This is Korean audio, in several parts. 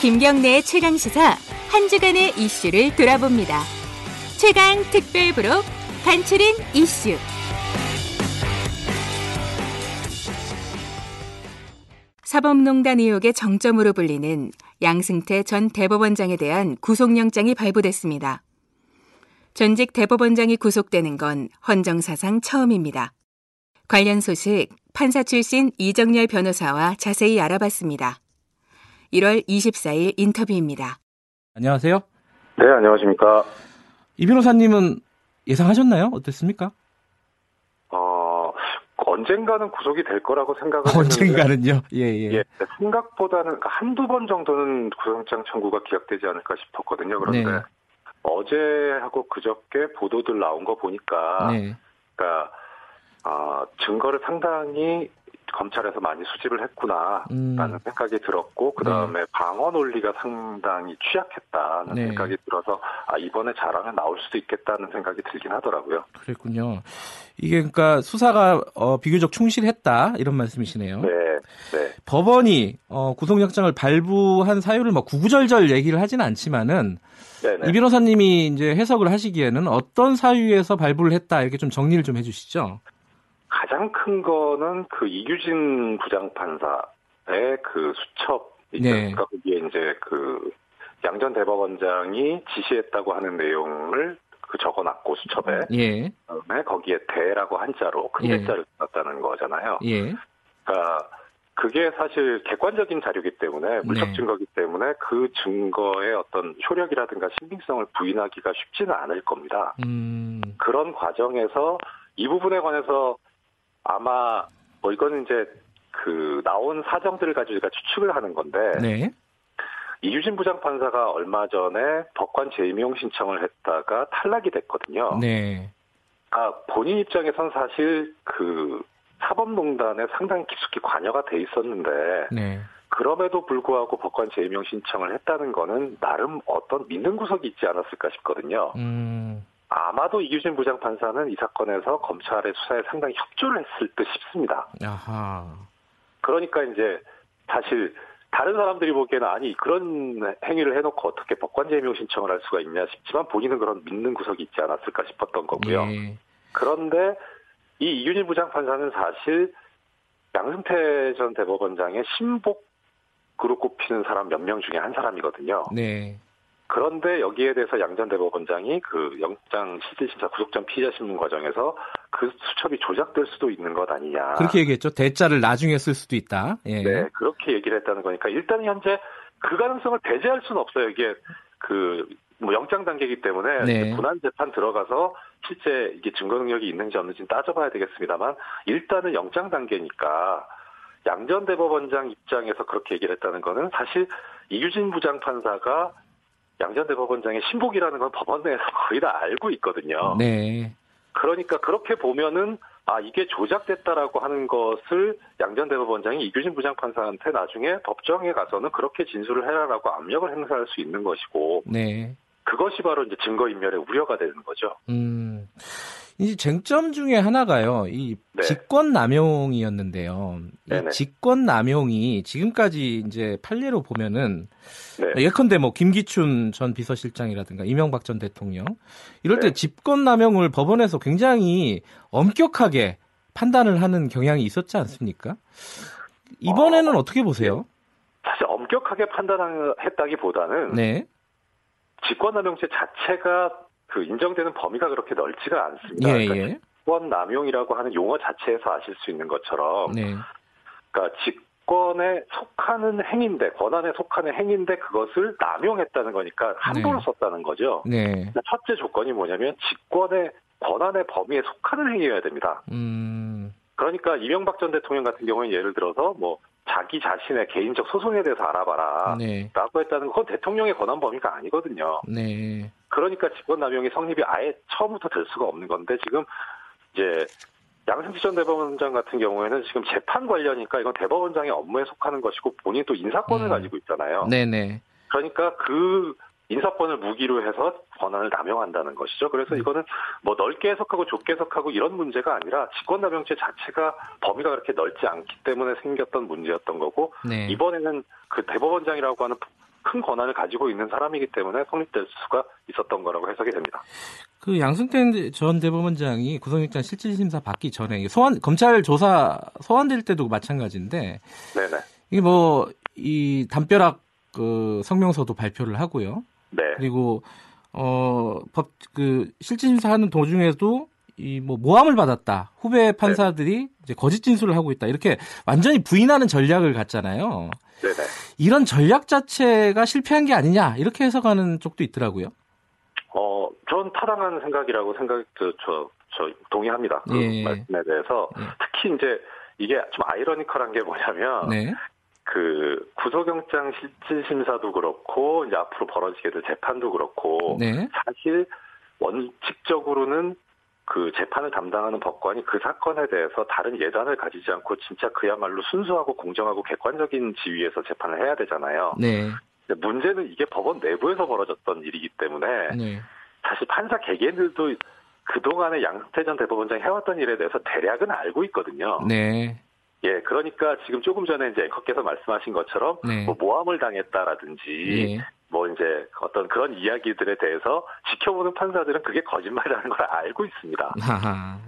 김경래의 최강 시사 한 주간의 이슈를 돌아봅니다. 최강 특별 부록 간추린 이슈. 사법농단 의혹의 정점으로 불리는 양승태 전 대법원장에 대한 구속영장이 발부됐습니다. 전직 대법원장이 구속되는 건 헌정사상 처음입니다. 관련 소식 판사 출신 이정열 변호사와 자세히 알아봤습니다. 1월 24일 인터뷰입니다. 안녕하세요. 네, 안녕하십니까. 이 변호사님은 예상하셨나요? 어땠습니까? 어, 언젠가는 구속이 될 거라고 생각을 했는데 언젠가는요. 예, 예. 예, 생각보다는 그러니까 한두 번 정도는 구속영장 청구가 기각되지 않을까 싶었거든요. 그런데 네. 어제하고 그저께 보도들 나온 거 보니까 네. 그러니까 어, 증거를 상당히 검찰에서 많이 수집을 했구나라는 음. 생각이 들었고 그 다음에 방어 논리가 상당히 취약했다는 네. 생각이 들어서 아 이번에 잘하면 나올 수도 있겠다는 생각이 들긴 하더라고요. 그랬군요. 이게 그러니까 수사가 어, 비교적 충실했다 이런 말씀이시네요. 네, 네. 법원이 어, 구속영장을 발부한 사유를 뭐 구구절절 얘기를 하지는 않지만은 네네. 이 변호사님이 이제 해석을 하시기에는 어떤 사유에서 발부를 했다 이렇게 좀 정리를 좀 해주시죠. 가장 큰 거는 그 이규진 부장판사의 그 수첩. 네. 그러니까 거기에 이제 그 양전 대법원장이 지시했다고 하는 내용을 그 적어놨고 수첩에 예, 그다음에 거기에 대라고 한자로 큰 예. 대자를 썼다는 거잖아요. 예, 그러니까 그게 사실 객관적인 자료이기 때문에 물적 네. 증거이기 때문에 그 증거의 어떤 효력이라든가 신빙성을 부인하기가 쉽지는 않을 겁니다. 음, 그런 과정에서 이 부분에 관해서 아마 뭐 이거는 이제 그 나온 사정들을 가지고 우리가 추측을 하는 건데 네, 이유진 부장판사가 얼마 전에 법관 재임용 신청을 했다가 탈락이 됐거든요. 네, 아, 본인 입장에선 사실 그 사법농단에 상당히 깊숙이 관여가 돼 있었는데 네, 그럼에도 불구하고 법관 재임용 신청을 했다는 거는 나름 어떤 믿는 구석이 있지 않았을까 싶거든요. 음, 아마도 이규진 부장판사는 이 사건에서 검찰의 수사에 상당히 협조를 했을 듯 싶습니다. 아하, 그러니까 이제 사실 다른 사람들이 보기에는 아니 그런 행위를 해놓고 어떻게 법관재명 신청을 할 수가 있냐 싶지만 본인은 그런 믿는 구석이 있지 않았을까 싶었던 거고요. 예, 그런데 이 이윤희 부장판사는 사실 양승태 전 대법원장의 신복으로 꼽히는 사람 몇 명 중에 한 사람이거든요. 네, 그런데 여기에 대해서 양전 대법원장이 그 영장 실질 심사 구속전 피의자 신문 과정에서 그 수첩이 조작될 수도 있는 것 아니냐. 그렇게 얘기했죠. 대자를 나중에 쓸 수도 있다. 예, 네, 그렇게 얘기를 했다는 거니까 일단 현재 그 가능성을 배제할 수는 없어요. 이게 그 뭐 영장 단계이기 때문에 네. 분한 재판 들어가서 실제 이게 증거 능력이 있는지 없는지 따져봐야 되겠습니다만 일단은 영장 단계니까 양전 대법원장 입장에서 그렇게 얘기를 했다는 거는 사실 이규진 부장판사가 양전 대법원장의 신복이라는 건 법원 내에서 거의 다 알고 있거든요. 네, 그러니까 그렇게 보면은 아 이게 조작됐다라고 하는 것을 양전 대법원장이 이규진 부장판사한테 나중에 법정에 가서는 그렇게 진술을 해라라고 압력을 행사할 수 있는 것이고 네. 그것이 바로 이제 증거 인멸의 우려가 되는 거죠. 음, 이 쟁점 중에 하나가요. 이 네. 직권 남용이었는데요. 이. 직권 남용이 지금까지 이제 판례로 보면은 네. 예컨대 뭐 김기춘 전 비서실장이라든가 이명박 전 대통령 이럴 때 네. 직권 남용을 법원에서 굉장히 엄격하게 판단을 하는 경향이 있었지 않습니까? 이번에는 어, 떻게 보세요? 사실 엄격하게 판단했다기보다는 네. 직권남용죄 자체가 그 인정되는 범위가 그렇게 넓지가 않습니다. 예, 그러니까 예. 직권 남용이라고 하는 용어 자체에서 아실 수 있는 것처럼 네. 그러니까 직권에 속하는 행위인데 권한에 속하는 행위인데 그것을 남용했다는 거니까 함부로 네. 썼다는 거죠. 네. 첫째 조건이 뭐냐면 직권의 권한의 범위에 속하는 행위여야 됩니다. 음. 그러니까 이명박 전 대통령 같은 경우는 예를 들어서 뭐 자기 자신의 개인적 소송에 대해서 알아봐라. 네. 라고 했다는 건 대통령의 권한 범위가 아니거든요. 네. 그러니까 직권 남용이 성립이 아예 처음부터 될 수가 없는 건데 지금 이제 양승태 전 대법원장 같은 경우에는 지금 재판 관련이니까 이건 대법원장의 업무에 속하는 것이고 본인 또 인사권을 음. 가지고 있잖아요. 네, 네. 그러니까 그 인사권을 무기로 해서 권한을 남용한다는 것이죠. 그래서 음. 이거는 뭐 넓게 해석하고 좁게 해석하고 이런 문제가 아니라 직권남용죄 자체가 범위가 그렇게 넓지 않기 때문에 생겼던 문제였던 거고 네. 이번에는 그 대법원장이라고 하는 큰 권한을 가지고 있는 사람이기 때문에 성립될 수가 있었던 거라고 해석이 됩니다. 그 양승태 전 대법원장이 구속영장 실질심사 받기 전에 소환 검찰 조사 소환될 때도 마찬가지인데 네네. 이게 뭐 이 담벼락 그 성명서도 발표를 하고요. 네. 그리고 어법 그 실질심사하는 도중에도 이 뭐 모함을 받았다 후배 판사들이 이제 거짓 진술을 하고 있다 이렇게 완전히 부인하는 전략을 갖잖아요. 네네. 이런 전략 자체가 실패한 게 아니냐 이렇게 해석하는 쪽도 있더라고요. 어, 전 타당한 생각이라고 생각, 저, 저, 저 동의합니다. 그 예. 말씀에 대해서. 예. 특히 이제 이게 좀 아이러니컬한 게 뭐냐면, 네, 그 구속영장 실질 심사도 그렇고, 이제 앞으로 벌어지게 될 재판도 그렇고, 네, 사실 원칙적으로는 그 재판을 담당하는 법관이 그 사건에 대해서 다른 예단을 가지지 않고 진짜 그야말로 순수하고 공정하고 객관적인 지위에서 재판을 해야 되잖아요. 네, 문제는 이게 법원 내부에서 벌어졌던 일이기 때문에 네, 사실 판사 개개인들도 그동안에 양승태 전 대법원장이 해왔던 일에 대해서 대략은 알고 있거든요. 네, 예, 그러니까 지금 조금 전에 이제 앵커께서 말씀하신 것처럼 네. 뭐 모함을 당했다라든지 예, 뭐 이제 어떤 그런 이야기들에 대해서 지켜보는 판사들은 그게 거짓말이라는 걸 알고 있습니다.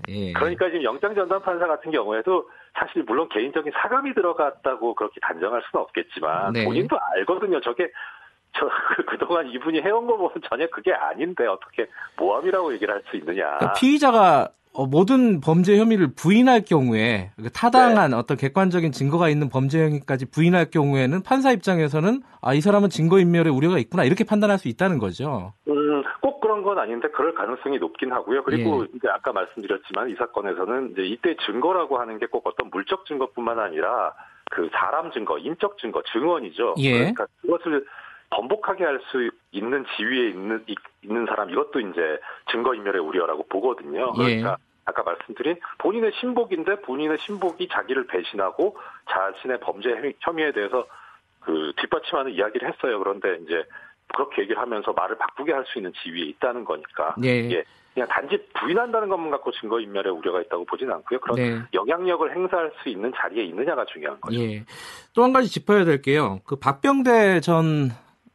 예. 그러니까 지금 영장 전담 판사 같은 경우에도 사실 물론 개인적인 사감이 들어갔다고 그렇게 단정할 수는 없겠지만 네. 본인도 알거든요. 저게 저 그동안 이분이 해온 거 보면 전혀 그게 아닌데 어떻게 모함이라고 얘기를 할 수 있느냐. 그러니까 피의자가 어, 모든 범죄 혐의를 부인할 경우에 그 타당한 네. 어떤 객관적인 증거가 있는 범죄 혐의까지 부인할 경우에는 판사 입장에서는 아 이 사람은 증거 인멸에 우려가 있구나 이렇게 판단할 수 있다는 거죠. 음, 꼭 그런 건 아닌데 그럴 가능성이 높긴 하고요. 그리고 예. 이제 아까 말씀드렸지만 이 사건에서는 이제 이때 증거라고 하는 게 꼭 어떤 물적 증거뿐만 아니라 그 사람 증거, 인적 증거, 증언이죠. 예. 그러니까 그것을 번복하게 할 수 있는 지위에 있는 이- 있는 사람 이것도 이제 증거 인멸의 우려라고 보거든요. 예. 그러니까 아까 말씀드린 본인의 신복인데 본인의 신복이 자기를 배신하고 자신의 범죄 혐의- 혐의에 대해서 그 뒷받침하는 이야기를 했어요. 그런데 이제 그렇게 얘기를 하면서 말을 바꾸게 할 수 있는 지위에 있다는 거니까. 예. 예. 그냥 단지 부인한다는 것만 갖고 증거 인멸의 우려가 있다고 보지는 않고요. 그런 네. 영향력을 행사할 수 있는 자리에 있느냐가 중요한 거죠. 예. 또 한 가지 짚어야 될 게요. 그 박병대 전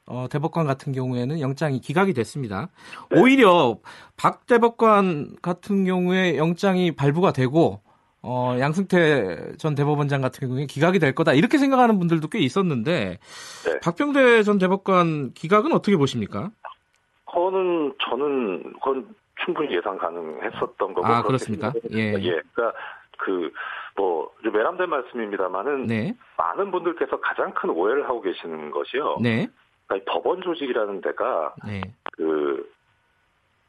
어, 대법관 같은 경우에는 영장이 기각이 됐습니다. 네. 오히려 박 대법관 같은 경우에 영장이 발부가 되고 어, 양승태 전 대법원장 같은 경우에 기각이 될 거다 이렇게 생각하는 분들도 꽤 있었는데 네. 박병대 전 대법관 기각은 어떻게 보십니까? 그거는 저는 그건 충분히 예상 가능했었던 거고. 아, 그렇습니까? 예. 했습니다. 예. 그러니까 그, 뭐, 좀 외람된 말씀입니다만은 네, 많은 분들께서 가장 큰 오해를 하고 계시는 것이요. 네, 그러니까 이 법원 조직이라는 데가 네, 그,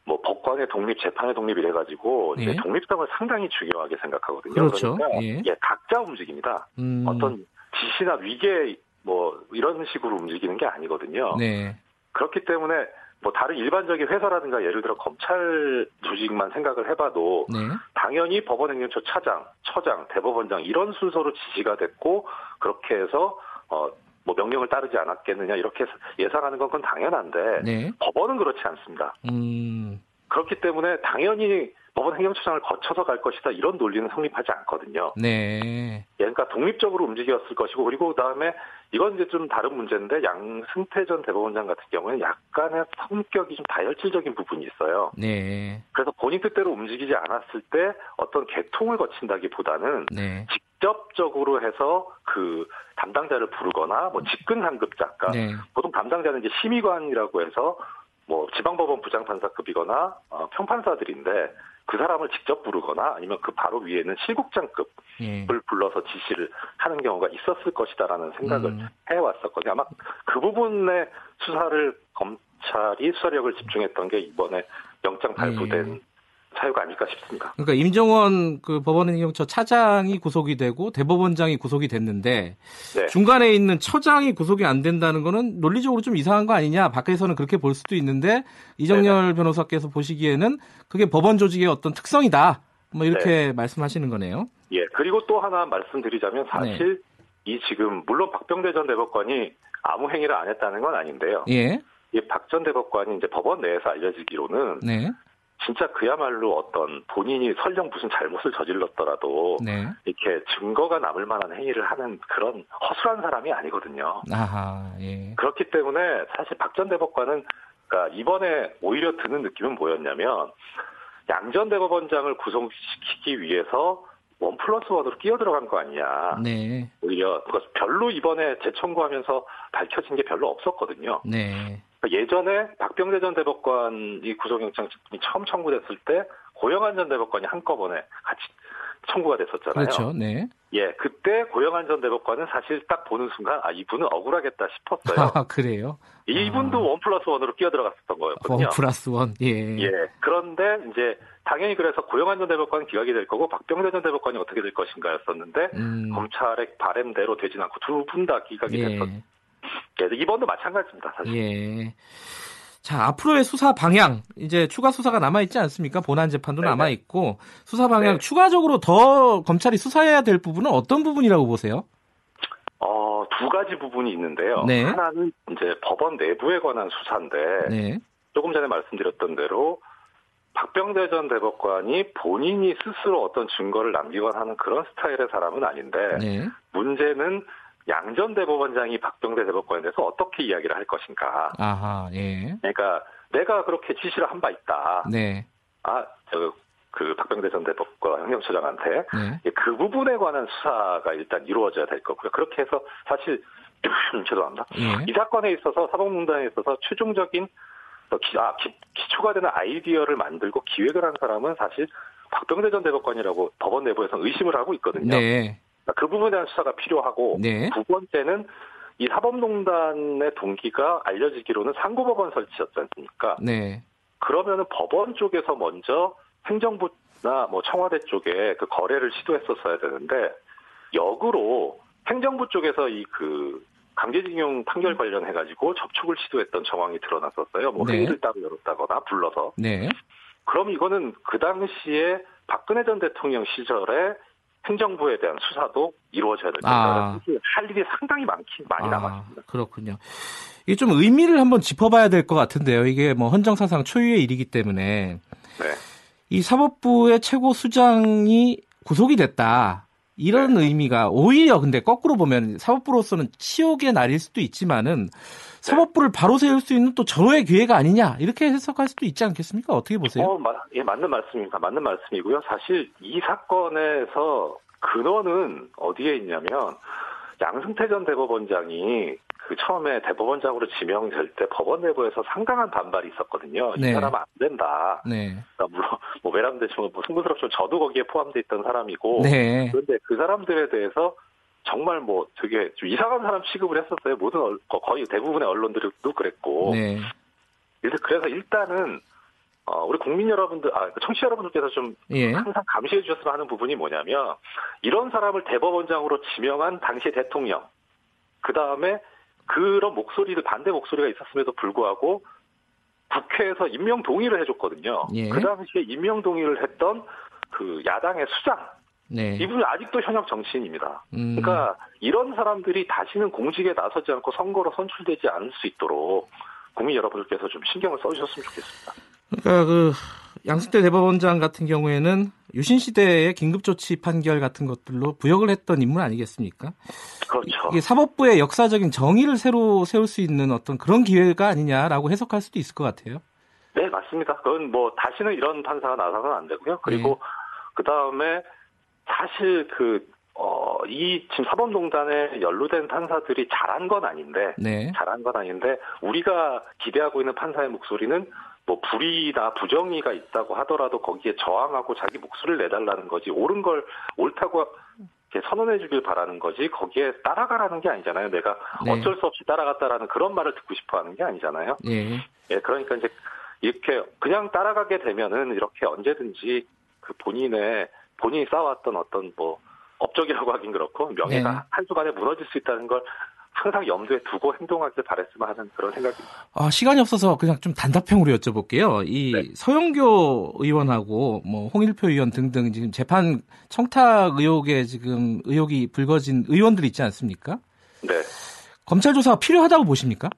뭐, 법관의 독립, 재판의 독립 이래가지고, 예. 독립성을 상당히 중요하게 생각하거든요. 그렇죠. 그러니까 예. 예, 각자 움직입니다. 음, 어떤 지시나 위계, 뭐, 이런 식으로 움직이는 게 아니거든요. 네, 그렇기 때문에, 뭐, 다른 일반적인 회사라든가 예를 들어 검찰 조직만 생각을 해봐도, 네, 당연히 법원 행정처 차장, 처장, 대법원장 이런 순서로 지시가 됐고, 그렇게 해서, 어, 뭐 명령을 따르지 않았겠느냐, 이렇게 예상하는 건 그건 당연한데, 네, 법원은 그렇지 않습니다. 음, 그렇기 때문에 당연히 법원 행정처장을 거쳐서 갈 것이다 이런 논리는 성립하지 않거든요. 네, 예, 그러니까 독립적으로 움직였을 것이고 그리고 그다음에 이건 이제 좀 다른 문제인데 양승태 전 대법원장 같은 경우는 약간의 성격이 좀 다혈질적인 부분이 있어요. 네, 그래서 본인 뜻대로 움직이지 않았을 때 어떤 개통을 거친다기보다는 네, 직접적으로 해서 그 담당자를 부르거나 뭐 직근 상급자, 그러니까 네, 보통 담당자는 이제 심의관이라고 해서 뭐 지방법원 부장판사급이거나 어, 평판사들인데 그 사람을 직접 부르거나 아니면 그 바로 위에는 실국장급을 예. 불러서 지시를 하는 경우가 있었을 것이다라는 생각을 음. 해왔었거든요. 아마 그 부분의 수사를 검찰이 수사력을 집중했던 게 이번에 영장 발부된 예. 사유가 아닐까 싶습니다. 그러니까 임정원 그 법원행정처 차장이 구속이 되고 대법원장이 구속이 됐는데 네. 중간에 있는 처장이 구속이 안 된다는 거는 논리적으로 좀 이상한 거 아니냐 밖에서는 그렇게 볼 수도 있는데 이정열 변호사께서 보시기에는 그게 법원 조직의 어떤 특성이다 뭐 이렇게 말씀하시는 거네요. 예, 그리고 또 하나 말씀드리자면 사실 이 지금 물론 박병대 전 대법관이 아무 행위를 안 했다는 건 아닌데요. 예, 이 박전 대법관이 이제 법원 내에서 알려지기로는 네, 진짜 그야말로 어떤 본인이 설령 무슨 잘못을 저질렀더라도 네. 이렇게 증거가 남을 만한 행위를 하는 그런 허술한 사람이 아니거든요. 아하, 예. 그렇기 때문에 사실 박 전 대법관은 그러니까 이번에 오히려 드는 느낌은 뭐였냐면 양전 대법원장을 구속시키기 위해서 원 플러스 원으로 끼어 들어간 거 아니냐. 네. 오히려 별로 이번에 재청구하면서 밝혀진 게 별로 없었거든요. 네. 그러니까 예전에 박병대 전 대법관이 구속영장 처음 청구됐을 때 고영한 전 대법관이 한꺼번에 같이 청구가 됐었잖아요. 그렇죠. 네. 예, 그때 고영한 전 대법관은 사실 딱 보는 순간 아 이분은 억울하겠다 싶었어요. 아, 그래요? 이분도 아. one plus one으로 끼어 들어갔었던 거였거든요. one plus one. 예. 예. 그런데 이제 당연히 그래서 고영한 전 대법관은 기각이 될 거고 박병대 전 대법관이 어떻게 될 것인가였었는데 음. 검찰의 바램대로 되진 않고 두 분 다 기각이 예. 됐었. 예, 이번도 마찬가지입니다. 사실. 예. 자, 앞으로의 수사 방향, 이제 추가 수사가 남아있지 않습니까? 본안 재판도 네네. 남아있고, 수사 방향, 네. 추가적으로 더 검찰이 수사해야 될 부분은 어떤 부분이라고 보세요? 어, 두 가지 부분이 있는데요. 네. 하나는 이제 법원 내부에 관한 수사인데 네. 조금 전에 말씀드렸던 대로 박병대 전 대법관이 본인이 스스로 어떤 증거를 남기거나 하는 그런 스타일의 사람은 아닌데 네. 문제는 양전 대법원장이 박병대 대법관에 대해서 어떻게 이야기를 할 것인가. 아하, 예. 그러니까 내가 그렇게 지시를 한 바 있다. 네. 아, 저, 그 박병대 전 대법관 행정처장한테 네. 예, 그 부분에 관한 수사가 일단 이루어져야 될 거고요. 그렇게 해서 사실 죄송합니다. 예. 이 사건에 있어서 사법농단에 있어서 최종적인 어, 기, 아, 기, 기초가 되는 아이디어를 만들고 기획을 한 사람은 사실 박병대 전 대법관이라고 법원 내부에서 의심을 하고 있거든요. 네. 그러니까 그 부분에 대한 수사가 필요하고 네. 두 번째는 이 사법농단의 동기가 알려지기로는 상고법원 설치였지 않습니까? 네. 그러면은 법원 쪽에서 먼저 행정부나 뭐 청와대 쪽에 그 거래를 시도했었어야 되는데 역으로 행정부 쪽에서 이 그 강제징용 판결 관련해 가지고 접촉을 시도했던 정황이 드러났었어요. 뭐 네. 회의를 따로 열었다거나 불러서. 네. 그럼 이거는 그 당시에 박근혜 전 대통령 시절에 행정부에 대한 수사도 이루어져야 될 아. 겁니다. 할 일이 상당히 많긴 많이 남았습니다. 그렇군요. 이게 좀 의미를 한번 짚어봐야 될 것 같은데요. 이게 뭐 헌정사상 초유의 일이기 때문에 네. 이 사법부의 최고 수장이 구속이 됐다. 이런 네. 의미가 오히려 근데 거꾸로 보면 사법부로서는 치욕의 날일 수도 있지만은 네. 사법부를 바로 세울 수 있는 또 절호의 기회가 아니냐 이렇게 해석할 수도 있지 않겠습니까? 어떻게 보세요? 어, 마- 예, 맞는 말씀입니다. 맞는 말씀이고요. 사실 이 사건에서 근원은 어디에 있냐면 양승태 전 대법원장이 그 처음에 대법원장으로 지명될 때 법원 내부에서 상당한 반발이 있었거든요. 네. 이 사람 은 안 된다. 네. 그러니까 물론 뭐 외람되지만 뭐 승부스럽지만 저도 거기에 포함돼 있던 사람이고 네. 그런데 그 사람들에 대해서 정말 뭐 되게 좀 이상한 사람 취급을 했었어요. 모든 얼- 거- 거의 대부분의 언론들도 그랬고. 네. 그래서 그래서 일단은 어, 우리 국민 여러분들, 아, 청취자 여러분들께서 좀 예. 항상 감시해 주셨으면 하는 부분이 뭐냐면 이런 사람을 대법원장으로 지명한 당시 대통령, 그 다음에 그런 목소리들 반대 목소리가 있었음에도 불구하고 국회에서 임명 동의를 해줬거든요. 예. 그 당시에 임명 동의를 했던 그 야당의 수장 네. 이분은 아직도 현역 정치인입니다. 음. 그러니까 이런 사람들이 다시는 공직에 나서지 않고 선거로 선출되지 않을 수 있도록 국민 여러분들께서 좀 신경을 써주셨으면 좋겠습니다. 그러니까 그 양승태 대법원장 같은 경우에는 유신 시대의 긴급조치 판결 같은 것들로 부역을 했던 인물 아니겠습니까? 그렇죠. 이게 사법부의 역사적인 정의를 새로 세울 수 있는 어떤 그런 기회가 아니냐라고 해석할 수도 있을 것 같아요. 네, 맞습니다. 그건 뭐 다시는 이런 판사가 나서는 안 되고요. 그리고 네. 그 다음에 사실 그, 어, 이 지금 사법농단에 연루된 판사들이 잘한 건 아닌데, 네. 잘한 건 아닌데, 우리가 기대하고 있는 판사의 목소리는 뭐 불의나 부정의가 있다고 하더라도 거기에 저항하고 자기 목소리를 내달라는 거지, 옳은 걸 옳다고 이렇게 선언해 주길 바라는 거지, 거기에 따라가라는 게 아니잖아요. 내가 네. 어쩔 수 없이 따라갔다라는 그런 말을 듣고 싶어 하는 게 아니잖아요. 예. 예, 그러니까 이제 이렇게 그냥 따라가게 되면은 이렇게 언제든지 그 본인의 본인이 쌓아왔던 어떤 뭐 업적이라고 하긴 그렇고 명예가 네. 한순간에 무너질 수 있다는 걸 항상 염두에 두고 행동하길 바랬으면 하는 그런 생각입니다. 아, 시간이 없어서 그냥 좀 단답형으로 여쭤볼게요. 이 네. 서영교 의원하고 뭐 홍일표 의원 등등 지금 재판 청탁 의혹에 지금 의혹이 불거진 의원들 있지 않습니까? 네. 검찰 조사가 필요하다고 보십니까?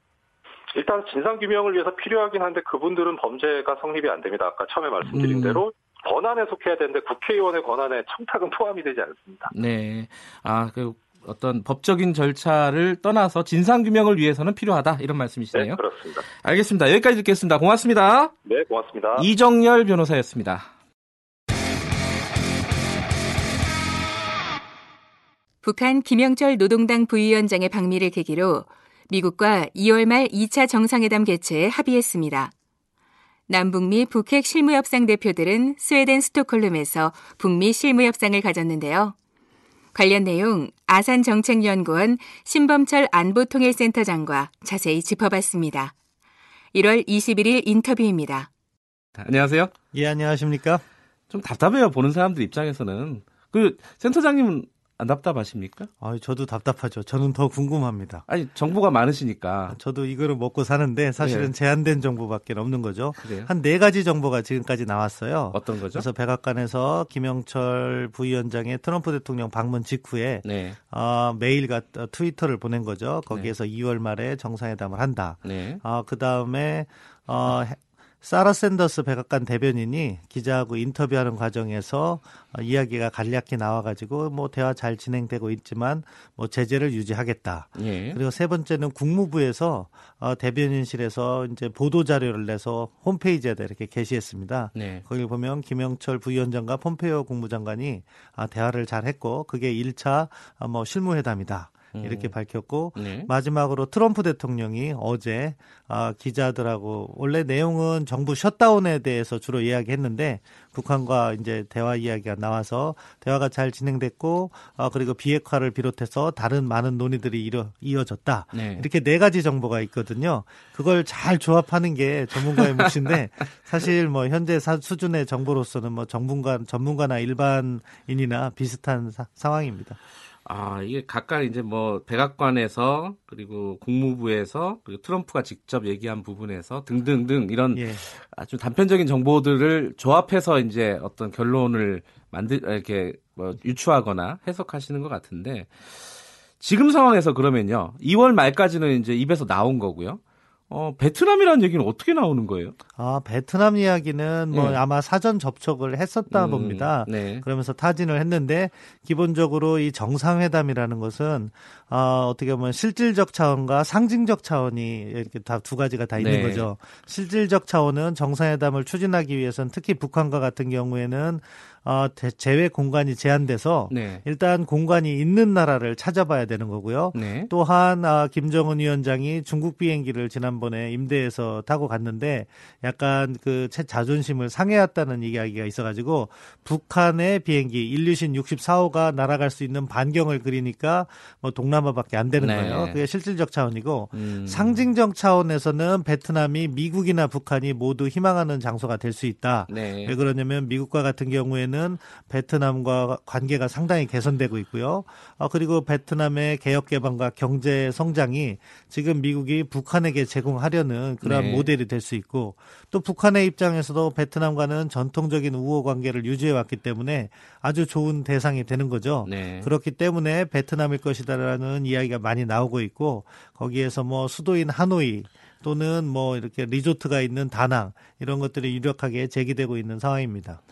일단 진상 규명을 위해서 필요하긴 한데 그분들은 범죄가 성립이 안 됩니다. 아까 처음에 말씀드린 음. 대로 권한에 속해야 되는데 국회의원의 권한에 청탁은 포함이 되지 않습니다. 네. 아, 그 어떤 법적인 절차를 떠나서 진상 규명을 위해서는 필요하다 이런 네, 말씀이시네요. 그렇습니다. 알겠습니다. 여기까지 듣겠습니다. 고맙습니다. 네, 고맙습니다. 이정열 변호사였습니다. 북한 김영철 노동당 부위원장의 방미를 계기로 미국과 2월 말 2차 정상회담 개최에 합의했습니다. 남북미 북핵 실무협상 대표들은 스웨덴 스톡홀름에서 북미 실무협상을 가졌는데요. 관련 내용 아산 정책연구원 신범철 안보통일센터장과 자세히 짚어봤습니다. 1월 21일 인터뷰입니다. 안녕하세요. 예, 안녕하십니까? 좀 답답해요. 보는 사람들 입장에서는. 그 센터장님은 안 답답하십니까? 아, 저도 답답하죠. 저는 더 궁금합니다. 아니 정보가 많으시니까 저도 이거를 먹고 사는데 사실은 네. 제한된 정보밖에 없는 거죠. 한 네 가지 정보가 지금까지 나왔어요. 어떤 거죠? 그래서 백악관에서 김영철 부위원장의 트럼프 대통령 방문 직후에 네, 어, 메일과 어, 트위터를 보낸 거죠. 거기에서 2월 말에 정상회담을 한다. 네, 어, 그 다음에 어, 해- 사라 샌더스 백악관 대변인이 기자하고 인터뷰하는 과정에서 어, 이야기가 간략히 나와가지고 뭐 대화 잘 진행되고 있지만 뭐 제재를 유지하겠다. 예, 그리고 세 번째는 국무부에서 어, 대변인실에서 이제 보도 자료를 내서 홈페이지에다 이렇게 게시했습니다. 네, 거기 보면 김영철 부위원장과 폼페이오 국무장관이 아, 대화를 잘 했고 그게 1차 아, 뭐 실무회담이다. 이렇게 음. 밝혔고 네, 마지막으로 트럼프 대통령이 어제 아, 기자들하고 원래 내용은 정부 셧다운에 대해서 주로 이야기했는데 북한과 이제 대화 이야기가 나와서 대화가 잘 진행됐고 아, 그리고 비핵화를 비롯해서 다른 많은 논의들이 이뤄, 이어졌다. 네. 이렇게 네 가지 정보가 있거든요. 그걸 잘 조합하는 게 전문가의 몫인데 사실 뭐 현재 사- 수준의 정보로서는 뭐 전문가 전문가나 일반인이나 비슷한 사- 상황입니다. 아, 이게 각각 이제 뭐 백악관에서 그리고 국무부에서 그리고 트럼프가 직접 얘기한 부분에서 등등등 이런 예. 아주 단편적인 정보들을 조합해서 이제 어떤 결론을 만들 이렇게 뭐 유추하거나 해석하시는 것 같은데 지금 상황에서 그러면요 2월 말까지는 이제 입에서 나온 거고요. 어 베트남이라는 얘기는 어떻게 나오는 거예요? 아, 베트남 이야기는 뭐 네. 아마 사전 접촉을 했었다 음, 봅니다. 네. 그러면서 타진을 했는데 기본적으로 이 정상회담이라는 것은 어, 어떻게 보면 실질적 차원과 상징적 차원이 이렇게 다 두 가지가 다 있는 네. 거죠. 실질적 차원은 정상회담을 추진하기 위해서는 특히 북한과 같은 경우에는 어, 대- 제외 공간이 제한돼서 네. 일단 공간이 있는 나라를 찾아봐야 되는 거고요. 네. 또한 아, 김정은 위원장이 중국 비행기를 지난번에 임대해서 타고 갔는데 약간 그 제- 자존심을 상해했다는 이야기가 있어가지고 북한의 비행기 인류신 64호가 날아갈 수 있는 반경을 그리니까 뭐 동남아밖에 안 되는 네. 거예요. 그게 실질적 차원이고 음. 상징적 차원에서는 베트남이 미국이나 북한이 모두 희망하는 장소가 될 수 있다. 네. 왜 그러냐면 미국과 같은 경우에는 베트남과 관계가 상당히 개선되고 있고요. 아, 그리고 베트남의 개혁 개방과 경제 성장이 지금 미국이 북한에게 제공하려는 그러한 네. 모델이 될 수 있고 또 북한의 입장에서도 베트남과는 전통적인 우호 관계를 유지해 왔기 때문에 아주 좋은 대상이 되는 거죠. 네. 그렇기 때문에 베트남일 것이다라는 이야기가 많이 나오고 있고 거기에서 뭐 수도인 하노이 또는 뭐 이렇게 리조트가 있는 다낭 이런 것들이 유력하게 제기되고 있는 상황입니다.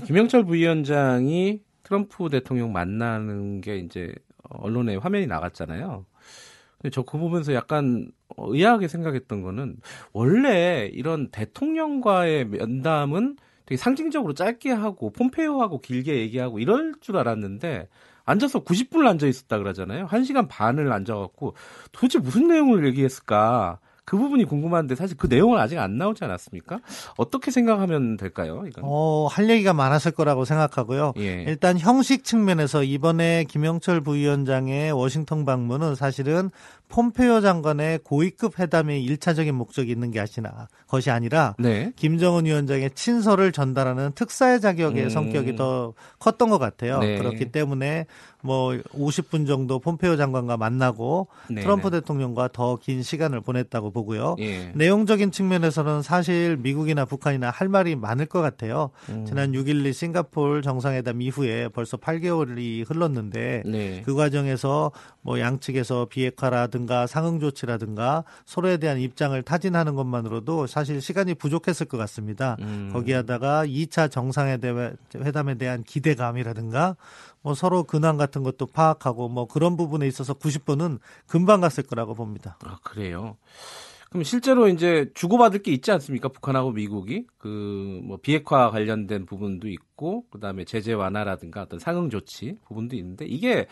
김영철 부위원장이 트럼프 대통령 만나는 게 이제 언론에 화면이 나갔잖아요. 근데 저 그거 보면서 약간 어, 의아하게 생각했던 거는 원래 이런 대통령과의 면담은 되게 상징적으로 짧게 하고 폼페이오하고 길게 얘기하고 이럴 줄 알았는데 앉아서 90분을 앉아 있었다 그러잖아요. 1시간 반을 앉아 갖고 도대체 무슨 내용을 얘기했을까? 그 부분이 궁금한데 사실 그 내용은 아직 안 나오지 않았습니까? 어떻게 생각하면 될까요? 이건? 어, 할 얘기가 많았을 거라고 생각하고요. 예. 일단 형식 측면에서 이번에 김영철 부위원장의 워싱턴 방문은 사실은 폼페이오 장관의 고위급 회담의 일차적인 목적이 있는 게 아시나 것이 아니라 네. 김정은 위원장의 친서를 전달하는 특사의 자격의 음. 성격이 더 컸던 것 같아요. 네. 그렇기 때문에 뭐 50분 정도 폼페이오 장관과 만나고 네, 트럼프 네. 대통령과 더 긴 시간을 보냈다고 보고요. 예. 내용적인 측면에서는 사실 미국이나 북한이나 할 말이 많을 것 같아요. 음. 지난 6.12 싱가포르 정상회담 이후에 벌써 8개월이 흘렀는데 네. 그 과정에서 뭐 양측에서 비핵화라든 가 대화라든가 상응 조치라든가 서로에 대한 입장을 타진하는 것만으로도 사실 시간이 부족했을 것 같습니다. 음. 거기에다가 2차 정상회담에 대한 기대감이라든가 뭐 서로 근황 같은 것도 파악하고 뭐 그런 부분에 있어서 90분은 금방 갔을 거라고 봅니다. 아, 그래요. 그럼 실제로 이제 주고받을 게 있지 않습니까? 북한하고 미국이 그 뭐 비핵화 관련된 부분도 있고 그다음에 제재 완화라든가 어떤 상응 조치 부분도 있는데 이게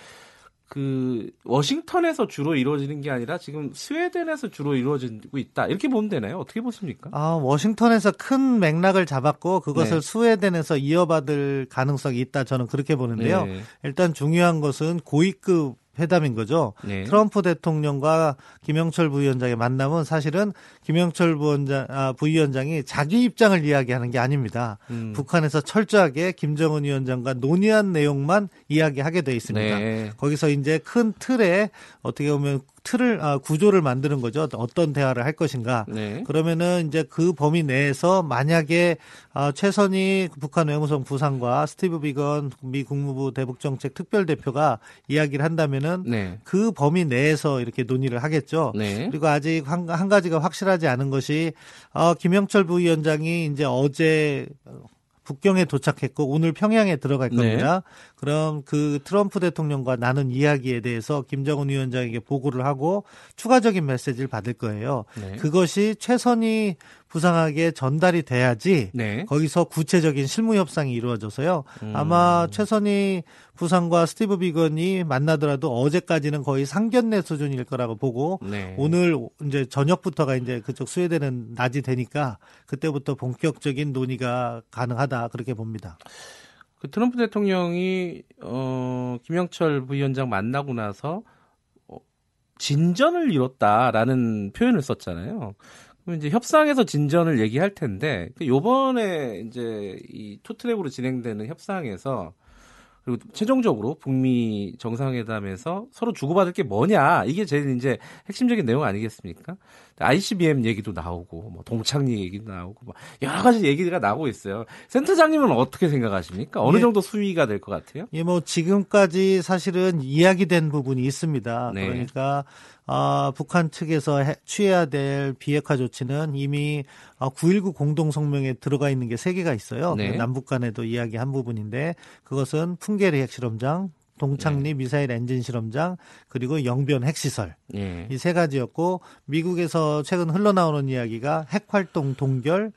그 워싱턴에서 주로 이루어지는 게 아니라 지금 스웨덴에서 주로 이루어지고 있다 이렇게 보면 되나요? 어떻게 보십니까? 아, 워싱턴에서 큰 맥락을 잡았고 그것을 네. 스웨덴에서 이어받을 가능성이 있다 저는 그렇게 보는데요. 네. 일단 중요한 것은 고위급 회담인 거죠. 네. 트럼프 대통령과 김영철 부위원장의 만남은 사실은 김영철 부위원장, 아, 부위원장이 자기 입장을 이야기하는 게 아닙니다. 음. 북한에서 철저하게 김정은 위원장과 논의한 내용만 이야기하게 돼 있습니다. 네. 거기서 이제 큰 틀에 어떻게 보면 틀을 아, 구조를 만드는 거죠. 어떤 대화를 할 것인가. 네. 그러면은 이제 그 범위 내에서 만약에 아, 최선희 북한 외무성 부상과 스티브 비건 미 국무부 대북정책 특별대표가 이야기를 한다면은 네. 그 범위 내에서 이렇게 논의를 하겠죠. 네. 그리고 아직 한, 한 가지가 확실하지 않은 것이 어, 김영철 부위원장이 이제 어제 북경에 도착했고 오늘 평양에 들어갈 네. 겁니다. 그럼 그 트럼프 대통령과 나눈 이야기에 대해서 김정은 위원장에게 보고를 하고 추가적인 메시지를 받을 거예요. 네. 그것이 최선이 부상하게 전달이 돼야지 네. 거기서 구체적인 실무 협상이 이루어져서요. 음. 아마 최선희 부상과 스티브 비건이 만나더라도 어제까지는 거의 상견례 수준일 거라고 보고 네. 오늘 이제 저녁부터가 이제 그쪽 스웨덴은 낮이 되니까 그때부터 본격적인 논의가 가능하다 그렇게 봅니다. 그 트럼프 대통령이 어 김영철 부위원장 만나고 나서 어, 진전을 이뤘다라는 표현을 썼잖아요. 그럼 이제 협상에서 진전을 얘기할 텐데 그 요번에 이제 이 two-track으로 진행되는 협상에서 그리고 최종적으로 북미 정상회담에서 서로 주고받을 게 뭐냐 이게 제일 이제 핵심적인 내용 아니겠습니까? ICBM 얘기도 나오고 뭐 동창리 얘기도 나오고 뭐 여러 가지 얘기가 나오고 있어요. 센터장님은 어떻게 생각하십니까? 어느 예. 정도 수위가 될 것 같아요? 예, 뭐 지금까지 사실은 이야기된 부분이 있습니다. 네. 그러니까 아, 북한 측에서 해- 취해야 될 비핵화 조치는 이미 아, 9.19 공동성명에 들어가 있는 게 세 개가 있어요. 네. 그 남북 간에도 이야기한 부분인데 그것은 풍계리 핵실험장, 동창리 네. 미사일 엔진 실험장, 그리고 영변 핵시설. 예. 이세 가지였고 미국에서 최근 흘러나오는 이야기가 핵활동 동결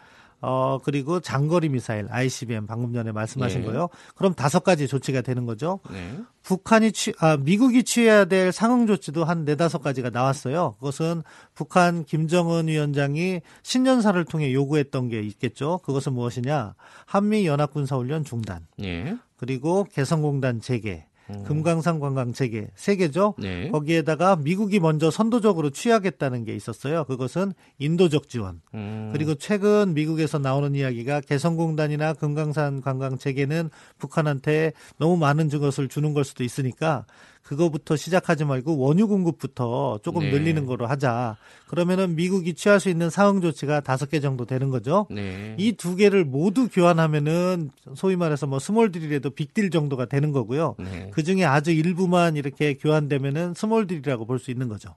어 그리고 장거리 미사일 ICBM 방금 전에 말씀하신 예. 거요. 그럼 다섯 가지 조치가 되는 거죠. 네. 북한이 취, 아, 미국이 취해야 될 상응 조치도 한 네다섯 가지가 나왔어요. 그것은 북한 김정은 위원장이 신년사를 통해 요구했던 게 있겠죠. 그것은 무엇이냐? 한미 연합군사훈련 중단, 예. 그리고 개성공단 재개, 금강산 관광 재개 세 개죠. 네. 거기에다가 미국이 먼저 선도적으로 취하겠다는 게 있었어요. 그것은 인도적 지원. 음. 그리고 최근 미국에서 나오는 이야기가 개성공단이나 금강산 관광 재개는 북한한테 너무 많은 것을 주는 걸 수도 있으니까 그거부터 시작하지 말고 원유 공급부터 조금 네. 늘리는 거로 하자. 그러면은 미국이 취할 수 있는 상응 조치가 다섯 개 정도 되는 거죠. 네. 이두 개를 모두 교환하면은 소위 말해서 뭐 small deal이라도 빅딜 정도가 되는 거고요. 네. 그 중에 아주 일부만 이렇게 교환되면은 small deal이라고 볼 수 있는 거죠.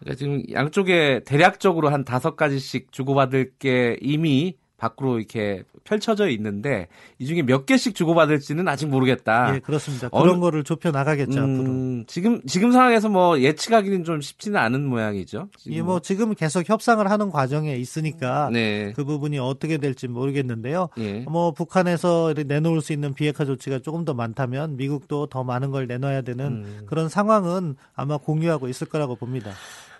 그러니까 지금 양쪽에 대략적으로 한 다섯 가지씩 주고받을 게 이미 밖으로 이렇게 펼쳐져 있는데 이 중에 몇 개씩 주고받을지는 아직 모르겠다. 예, 그렇습니다. 그런 거를 좁혀 나가겠죠, 앞으로. 음, 지금 지금 상황에서 뭐 예측하기는 좀 쉽지는 않은 모양이죠. 지금 예, 뭐 지금 계속 협상을 하는 과정에 있으니까 네. 그 부분이 어떻게 될지 모르겠는데요. 예. 뭐 북한에서 내놓을 수 있는 비핵화 조치가 조금 더 많다면 미국도 더 많은 걸 내놔야 되는 음. 그런 상황은 아마 공유하고 있을 거라고 봅니다.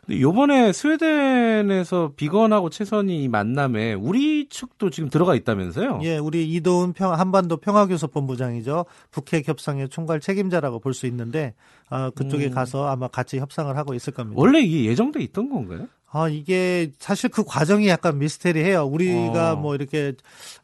근데 요번에 스웨덴에서 비건하고 최선이 만남에 우리 측도 지금 들어가 있다면서요? 예, 우리 이도훈 평, 한반도 평화교섭본부장이죠. 북핵 협상의 총괄 책임자라고 볼 수 있는데 아, 그쪽에 음. 가서 아마 같이 협상을 하고 있을 겁니다. 원래 이게 예정돼 있던 건가요? 아, 이게 사실 그 과정이 약간 미스테리해요. 우리가 어. 뭐 이렇게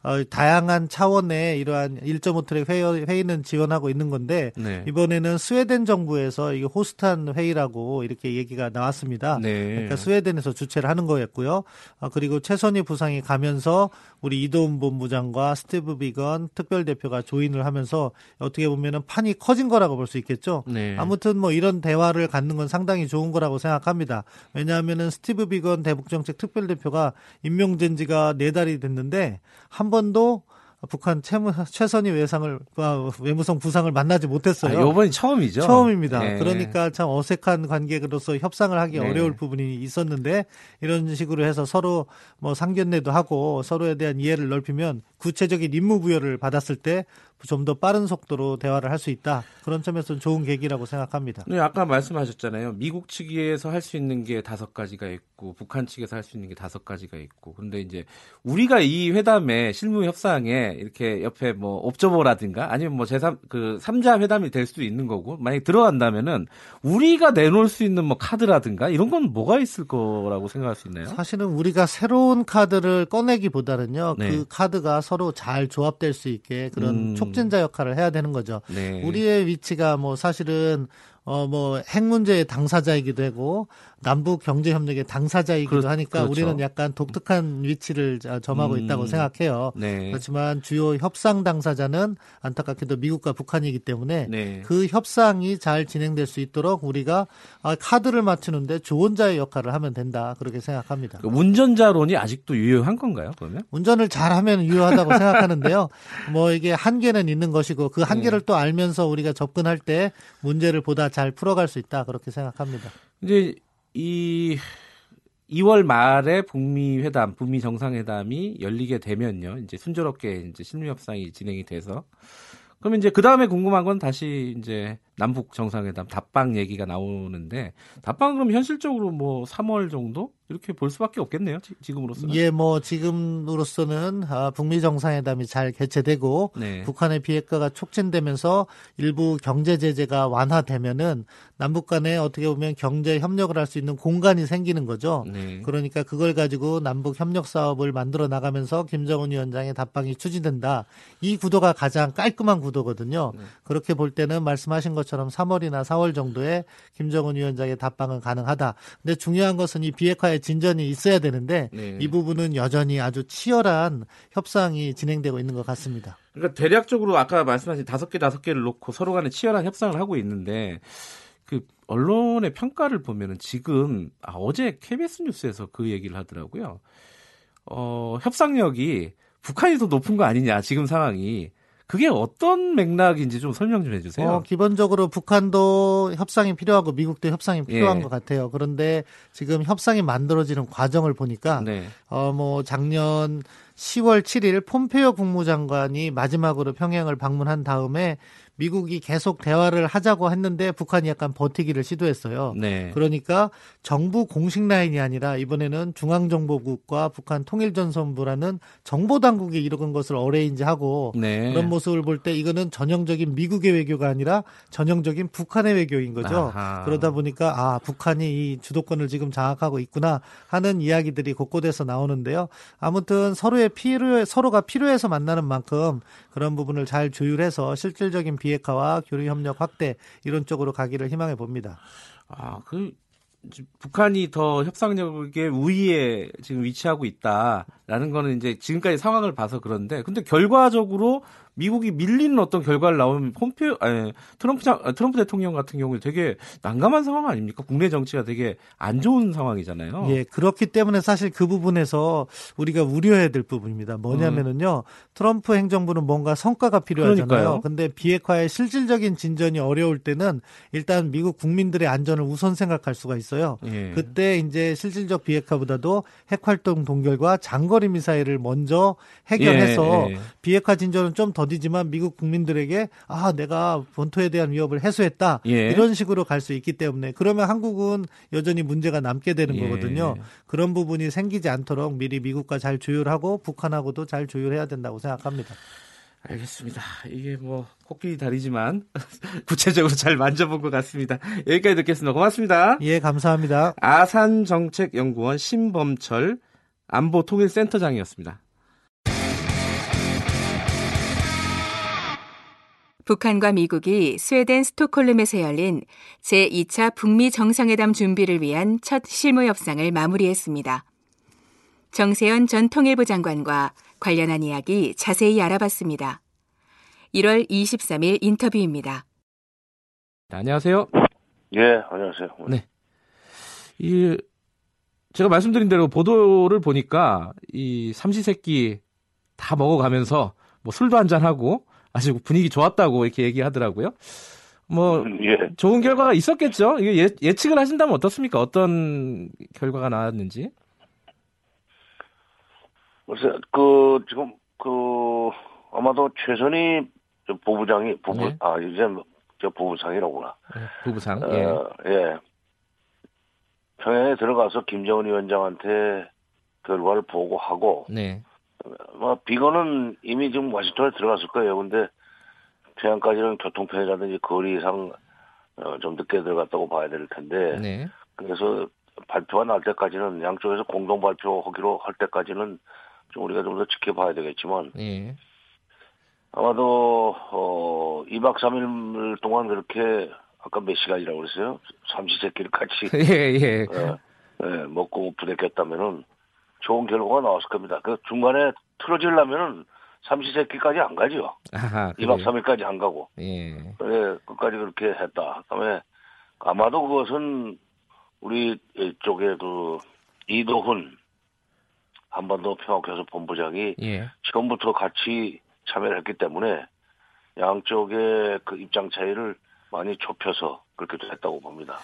어, 다양한 차원의 이러한 1.5 트랙 회의, 회의는 지원하고 있는 건데 네. 이번에는 스웨덴 정부에서 이게 호스트한 회의라고 이렇게 얘기가 나왔습니다. 네. 그러니까 스웨덴에서 주최를 하는 거였고요. 아, 그리고 최선희 부상이 가면서 우리 이도훈 본부장과 스티브 비건 특별 대표가 join을 하면서 어떻게 보면은 판이 커진 거라고 볼 수 있겠죠. 네. 아무튼 뭐 이런 대화를 갖는 건 상당히 좋은 거라고 생각합니다. 왜냐하면은 스티브 비건 대북정책 특별 대표가 임명된 지가 네 달이 됐는데 한 번도 북한 최선희 외상을 아, 외무성 부상을 만나지 아, 못했어요. 요번이 처음이죠. 처음입니다. 네. 그러니까 참 어색한 관계로서 협상을 하기 네. 어려울 부분이 있었는데 이런 식으로 해서 서로 뭐 상견례도 하고 서로에 대한 이해를 넓히면 구체적인 임무 부여를 받았을 때 좀 더 빠른 속도로 대화를 할 수 있다. 그런 점에서는 좋은 계기라고 생각합니다. 네, 아까 말씀하셨잖아요. 미국 측에서 할 수 있는 게 다섯 가지가 있고 북한 측에서 할 수 있는 게 다섯 가지가 있고. 그런데 이제 우리가 이 회담에 실무 협상에 이렇게 옆에 뭐 옵저버라든가 아니면 뭐 제3 그 3자 회담이 될 수도 있는 거고. 만약에 들어간다면은 우리가 내놓을 수 있는 뭐 카드라든가 이런 건 뭐가 있을 거라고 생각할 수 있나요? 사실은 우리가 새로운 카드를 꺼내기보다는요. 네. 그 카드가 서로 잘 조합될 수 있게 그런 음. 촉진자 역할을 해야 되는 거죠. 네. 우리의 위치가 뭐 사실은 어 뭐 핵 문제의 당사자이기도 하고 남북 경제 협력의 당사자이기도 그렇- 하니까 그렇죠. 우리는 약간 독특한 위치를 자- 점하고 음. 있다고 생각해요. 네. 그렇지만 주요 협상 당사자는 안타깝게도 미국과 북한이기 때문에 네. 그 협상이 잘 진행될 수 있도록 우리가 아, 카드를 맞추는데 조언자의 역할을 하면 된다 그렇게 생각합니다. 그 운전자론이 아직도 유효한 건가요? 그러면? 운전을 잘하면 유효하다고 생각하는데요. 뭐 이게 한계는 있는 것이고 그 한계를 또 알면서 우리가 접근할 때 문제를 보다 잘 풀어갈 수 있다 그렇게 생각합니다. 이제 이 2월 말에 북미 회담, 북미 정상회담이 열리게 되면요. 이제 순조롭게 이제 실무 협상이 진행이 돼서 그러면 이제 그 다음에 궁금한 건 다시 이제 남북 정상회담 답방 얘기가 나오는데 답방 그럼 현실적으로 뭐 3월 정도 이렇게 볼 수밖에 없겠네요. 지- 지금으로서는. 예, 뭐 지금으로서는 아, 북미 정상회담이 잘 개최되고 네. 북한의 비핵화가 촉진되면서 일부 경제 제재가 완화되면은 남북 간에 어떻게 보면 경제 협력을 할 수 있는 공간이 생기는 거죠. 네. 그러니까 그걸 가지고 남북 협력 사업을 만들어 나가면서 김정은 위원장의 답방이 추진된다. 이 구도가 가장 깔끔한 구도거든요. 네. 그렇게 볼 때는 말씀하신 것처럼 3월이나 4월 정도에 김정은 위원장의 답방은 가능하다. 근데 중요한 것은 이 비핵화의 진전이 있어야 되는데 네. 이 부분은 여전히 아주 치열한 협상이 진행되고 있는 것 같습니다. 그러니까 대략적으로 아까 말씀하신 다섯 개 다섯 개를 놓고 서로 간에 치열한 협상을 하고 있는데 그 언론의 평가를 보면은 지금 아, 어제 KBS 뉴스에서 그 얘기를 하더라고요. 어, 협상력이 북한이 더 높은 거 아니냐 지금 상황이 그게 어떤 맥락인지 좀 설명 좀 해주세요. 어, 기본적으로 북한도 협상이 필요하고 미국도 협상이 필요한 예. 것 같아요. 그런데 지금 협상이 만들어지는 과정을 보니까 네. 어, 뭐, 작년 10월 7일 폼페이오 국무장관이 마지막으로 평양을 방문한 다음에 미국이 계속 대화를 하자고 했는데 북한이 약간 버티기를 시도했어요. 네. 그러니까 정부 공식 라인이 아니라 이번에는 중앙정보국과 북한 통일전선부라는 정보당국이 이런 것을 어레인지하고 네. 그런 모습을 볼 때 이거는 전형적인 미국의 외교가 아니라 전형적인 북한의 외교인 거죠. 아하. 그러다 보니까 아 북한이 이 주도권을 지금 장악하고 있구나 하는 이야기들이 곳곳에서 나오는데요. 아무튼 서로의 필요 서로가 필요해서 만나는 만큼 그런 부분을 잘 조율해서 실질적인 비 핵화와 교류 협력 확대 이런 쪽으로 가기를 희망해 봅니다. 아, 그 북한이 더 협상력의 우위에 지금 위치하고 있다라는 거는 이제 지금까지 상황을 봐서 그런데 근데 결과적으로 미국이 밀리는 어떤 결과를 나오면 폼페 아니, 트럼프 장- 아, 트럼프 대통령 같은 경우에 되게 난감한 상황 아닙니까? 국내 정치가 되게 안 좋은 상황이잖아요. 예, 그렇기 때문에 사실 그 부분에서 우리가 우려해야 될 부분입니다. 뭐냐면은요, 트럼프 행정부는 뭔가 성과가 필요하잖아요. 그러니까요. 근데 비핵화의 실질적인 진전이 어려울 때는 일단 미국 국민들의 안전을 우선 생각할 수가 있어요. 예. 그때 이제 실질적 비핵화보다도 핵 활동 동결과 장거리 미사일을 먼저 해결해서 예, 예. 비핵화 진전은 좀더 디지만 미국 국민들에게 아 내가 본토에 대한 위협을 해소했다 예. 이런 식으로 갈 수 있기 때문에 그러면 한국은 여전히 문제가 남게 되는 예. 거거든요. 그런 부분이 생기지 않도록 미리 미국과 잘 조율하고 북한하고도 잘 조율해야 된다고 생각합니다. 알겠습니다. 이게 뭐 코끼리 다리지만 구체적으로 잘 만져본 것 같습니다. 여기까지 듣겠습니다. 고맙습니다. 예, 감사합니다. 아산정책연구원 신범철 안보통일센터장이었습니다. 북한과 미국이 스웨덴 스톡홀름에서 열린 제2차 북미 정상회담 준비를 위한 첫 실무 협상을 마무리했습니다. 정세현 전 통일부 장관과 관련한 이야기 자세히 알아봤습니다. 1월 23일 인터뷰입니다. 네, 안녕하세요. 예, 안녕하세요. 네. 이 제가 말씀드린 대로 보도를 보니까 이 삼시세끼 다 먹어가면서 뭐 술도 한잔 하고 아주 분위기 좋았다고 이렇게 얘기하더라고요. 뭐 예. 좋은 결과가 있었겠죠. 이게 예, 예측을 하신다면 어떻습니까? 어떤 결과가 나왔는지? 글쎄, 그, 지금, 그, 아마도 최선희 저 부부장이, 부부, 네. 아, 이제 뭐, 저 부부상이라구나. 네, 부부상. 예. 어, 예. 평양에 들어가서 김정은 위원장한테 결과를 보고하고, 네. 뭐, 비건은 이미 지금 와싱턴에 들어갔을 거예요. 근데 평양까지는 교통편이라든지 거리상, 어, 좀 늦게 들어갔다고 봐야 될 텐데, 네. 그래서 발표가 날 때까지는 양쪽에서 공동 발표하기로 할 때까지는 좀 우리가 좀 더 지켜봐야 되겠지만 예. 아마도 어 2박 3일 동안 그렇게 아까 몇 시간이라고 그랬어요? 삼시세끼를 같이 예, 예. 어, 예, 먹고 부대꼈다면은 좋은 결과가 나왔을 겁니다. 그 중간에 틀어지려면은 삼시세끼까지 안 가죠. 아하. 2박 그래요. 3일까지 안 가고. 예. 그래, 끝까지 그렇게 했다. 그 다음에 아마도 그것은 우리 쪽에 그 이도훈 한반도 평화교섭 본부장이 예. 처음부터 같이 참여를 했기 때문에 양쪽의 그 입장 차이를 많이 좁혀서 그렇게 했다고 봅니다.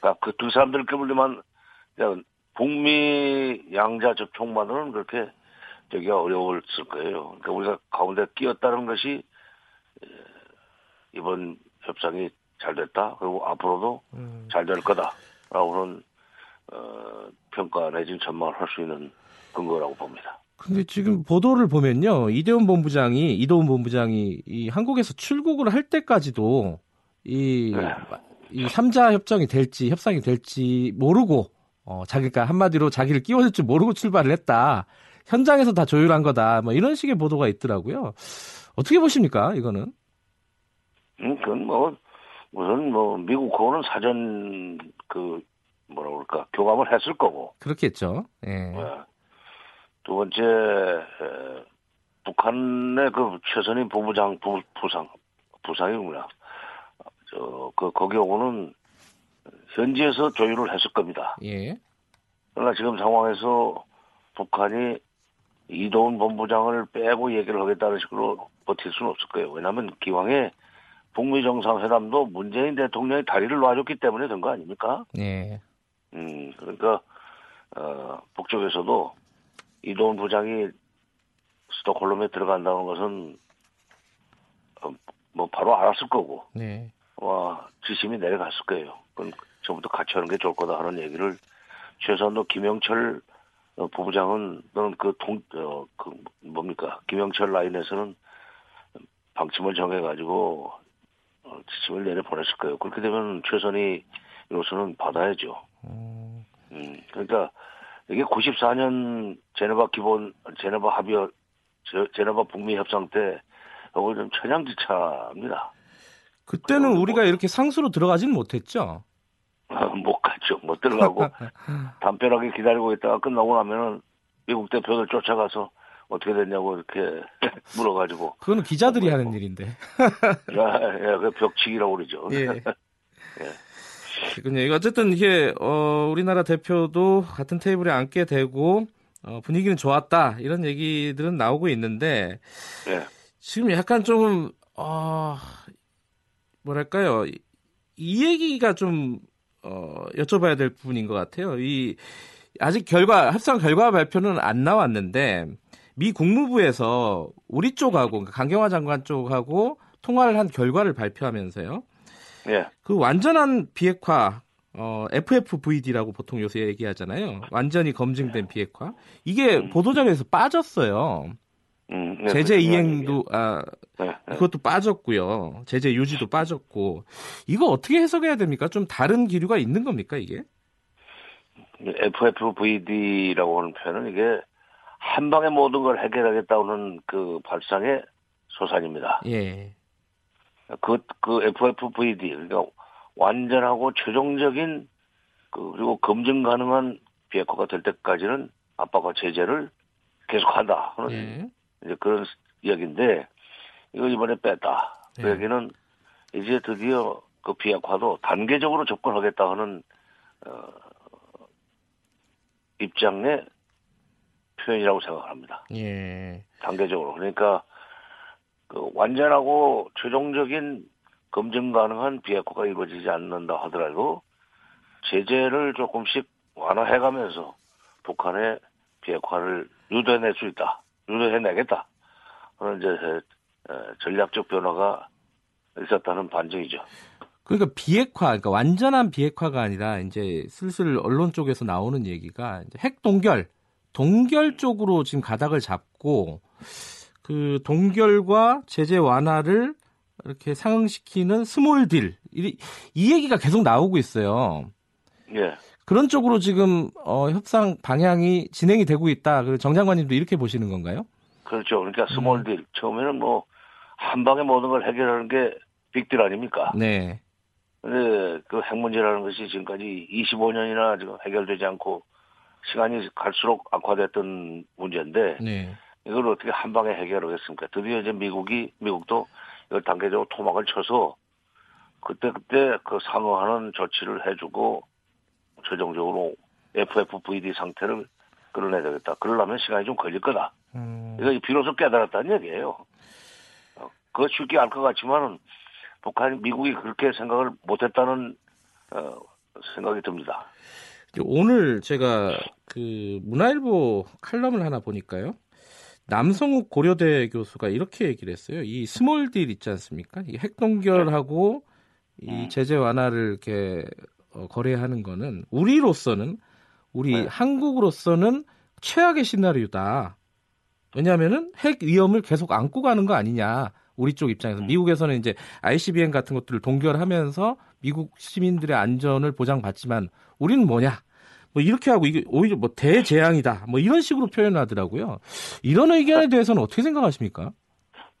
그러니까 그 두 사람들 끼리만 그냥 북미 양자 접촉만으로는 그렇게 되기가 어려웠을 거예요. 그러니까 우리가 가운데 끼었다는 것이 에, 이번 협상이 잘 됐다. 그리고 앞으로도 음. 잘될 거다라고는 어, 평가 내지는 전망을 할 수 있는 근거라고 봅니다. 근데 지금 보도를 보면요. 이대훈 본부장이 이도훈 본부장이 이 한국에서 출국을 할 때까지도 이, 네. 이 3자 협정이 될지 협상이 될지 모르고 어, 자기가 한마디로 자기를 끼워줄 줄 모르고 출발을 했다. 현장에서 다 조율한 거다. 뭐 이런 식의 보도가 있더라고요. 어떻게 보십니까? 이거는? 음, 그건 뭐, 우선 뭐, 미국 그거는 사전, 그, 뭐라 그럴까, 교감을 했을 거고. 그렇겠죠. 예. 예. 두 번째, 에, 북한의 그 최선희 부부장, 부, 부상, 부상이구나. 저, 그, 거기 오고는 현지에서 조율을 했을 겁니다. 예. 그러나 지금 상황에서 북한이 이도훈 본부장을 빼고 얘기를 하겠다는 식으로 버틸 수는 없을 거예요. 왜냐하면 기왕에 북미 정상회담도 문재인 대통령이 다리를 놔줬기 때문에 된 거 아닙니까? 예. 음, 그러니까 어, 북쪽에서도 이도훈 부장이 스톡홀름에 들어간다는 것은 어, 뭐 바로 알았을 거고 네. 와 지심이 내려갔을 거예요. 그럼 전부터 같이 하는 게 좋을 거다 하는 얘기를 최소한도 김영철 어, 부부장은 너는 그 동, 어, 그 뭡니까 김영철 라인에서는 방침을 정해가지고 어, 지침을 내려 보냈을 거예요. 그렇게 되면 최선이 이로서는 받아야죠. 음, 음, 그러니까 이게 94년 제네바 기본 제네바 합의 제- 제네바 북미 협상 때 이거 좀 천양지차입니다. 그때는 우리가 이렇게 상수로 들어가지는 못했죠. 못 갔죠. 못 들어가고 담벼락에 기다리고 있다가 끝나고 나면은 미국 대표들 쫓아가서 어떻게 됐냐고 이렇게 물어가지고 그거는 기자들이 하는 일인데. 야, 야, 그 벽치기라고 그러죠. 예. 그군요. 이거 어쨌든 이게 어, 우리나라 대표도 같은 테이블에 앉게 되고 어, 분위기는 좋았다 이런 얘기들은 나오고 있는데 예. 지금 약간 좀 어, 뭐랄까요 이, 이 얘기가 좀 어, 여쭤봐야 될 부분인 것 같아요. 이 아직 결과 합상 결과 발표는 안 나왔는데 미 국무부에서 우리 쪽하고 그러니까 강경화 장관 쪽하고 통화를 한 결과를 발표하면서요. 예. 그 완전한 비핵화 어, FFVD라고 보통 요새 얘기하잖아요. 완전히 검증된 비핵화. 이게 보도자료에서 빠졌어요. 음, 네, 제재 이행도. 아 네, 네. 그것도 빠졌고요. 제재 유지도 빠졌고 이거 어떻게 해석해야 됩니까? 좀 다른 기류가 있는 겁니까 이게? FFVD라고 하는 표현은 이게 한 방에 모든 걸 해결하겠다는 그 발상의 소산입니다. 예. 그, 그 FFVD, 그러니까 완전하고 최종적인 그, 그리고 검증 가능한 비핵화가 될 때까지는 압박과 제재를 계속한다. 예. 이제 그런 이야기인데, 이거 이번에 뺐다. 그 예. 얘기는 이제 드디어 그 비핵화도 단계적으로 접근하겠다 하는, 어, 입장의 표현이라고 생각합니다. 예. 단계적으로. 그러니까 그 완전하고 최종적인 검증 가능한 비핵화가 이루어지지 않는다 하더라도 제재를 조금씩 완화해가면서 북한의 비핵화를 유도해낼 수 있다. 유도해내겠다. 그런 이제 에, 전략적 변화가 있었다는 반증이죠. 그러니까 비핵화, 그러니까 완전한 비핵화가 아니라 이제 슬슬 언론 쪽에서 나오는 얘기가 핵 동결, 동결 쪽으로 지금 가닥을 잡고 그 동결과 제재 완화를 이렇게 상응시키는 small deal, 이, 이 얘기가 계속 나오고 있어요. 예. 그런 쪽으로 지금 어, 협상 방향이 진행이 되고 있다. 그 정 장관님도 이렇게 보시는 건가요? 그렇죠. 그러니까 small deal. 처음에는 뭐 한 방에 모든 걸 해결하는 게 빅딜 아닙니까? 네. 근데 그 핵 문제라는 것이 지금까지 25년이나 지금 해결되지 않고 시간이 갈수록 악화됐던 문제인데 네. 이걸 어떻게 한 방에 해결하겠습니까? 드디어 이제 미국이 미국도 이걸 단계적으로 토막을 쳐서 그때 그때 그 상응하는 조치를 해주고 최종적으로 FFVD 상태를 끌어내야 되겠다. 그러려면 시간이 좀 걸릴 거다. 음, 이거 비로소 깨달았다는 얘기예요. 어, 그거 쉽게 알 것 같지만은 북한 미국이 그렇게 생각을 못했다는 어, 생각이 듭니다. 오늘 제가 그 문화일보 칼럼을 하나 보니까요. 남성욱 고려대 교수가 이렇게 얘기를 했어요. 이 small deal 있지 않습니까? 이 핵 동결하고 이 음. 제재 완화를 이렇게 어, 거래하는 거는 우리로서는 우리 네. 한국으로서는 최악의 시나리오다. 왜냐하면은 핵 위험을 계속 안고 가는 거 아니냐. 우리 쪽 입장에서 미국에서는 이제 ICBM 같은 것들을 동결하면서 미국 시민들의 안전을 보장받지만 우리는 뭐냐? 뭐 이렇게 하고 이게 오히려 뭐 대재앙이다. 뭐 이런 식으로 표현하더라고요. 이런 의견에 대해서는 어떻게 생각하십니까?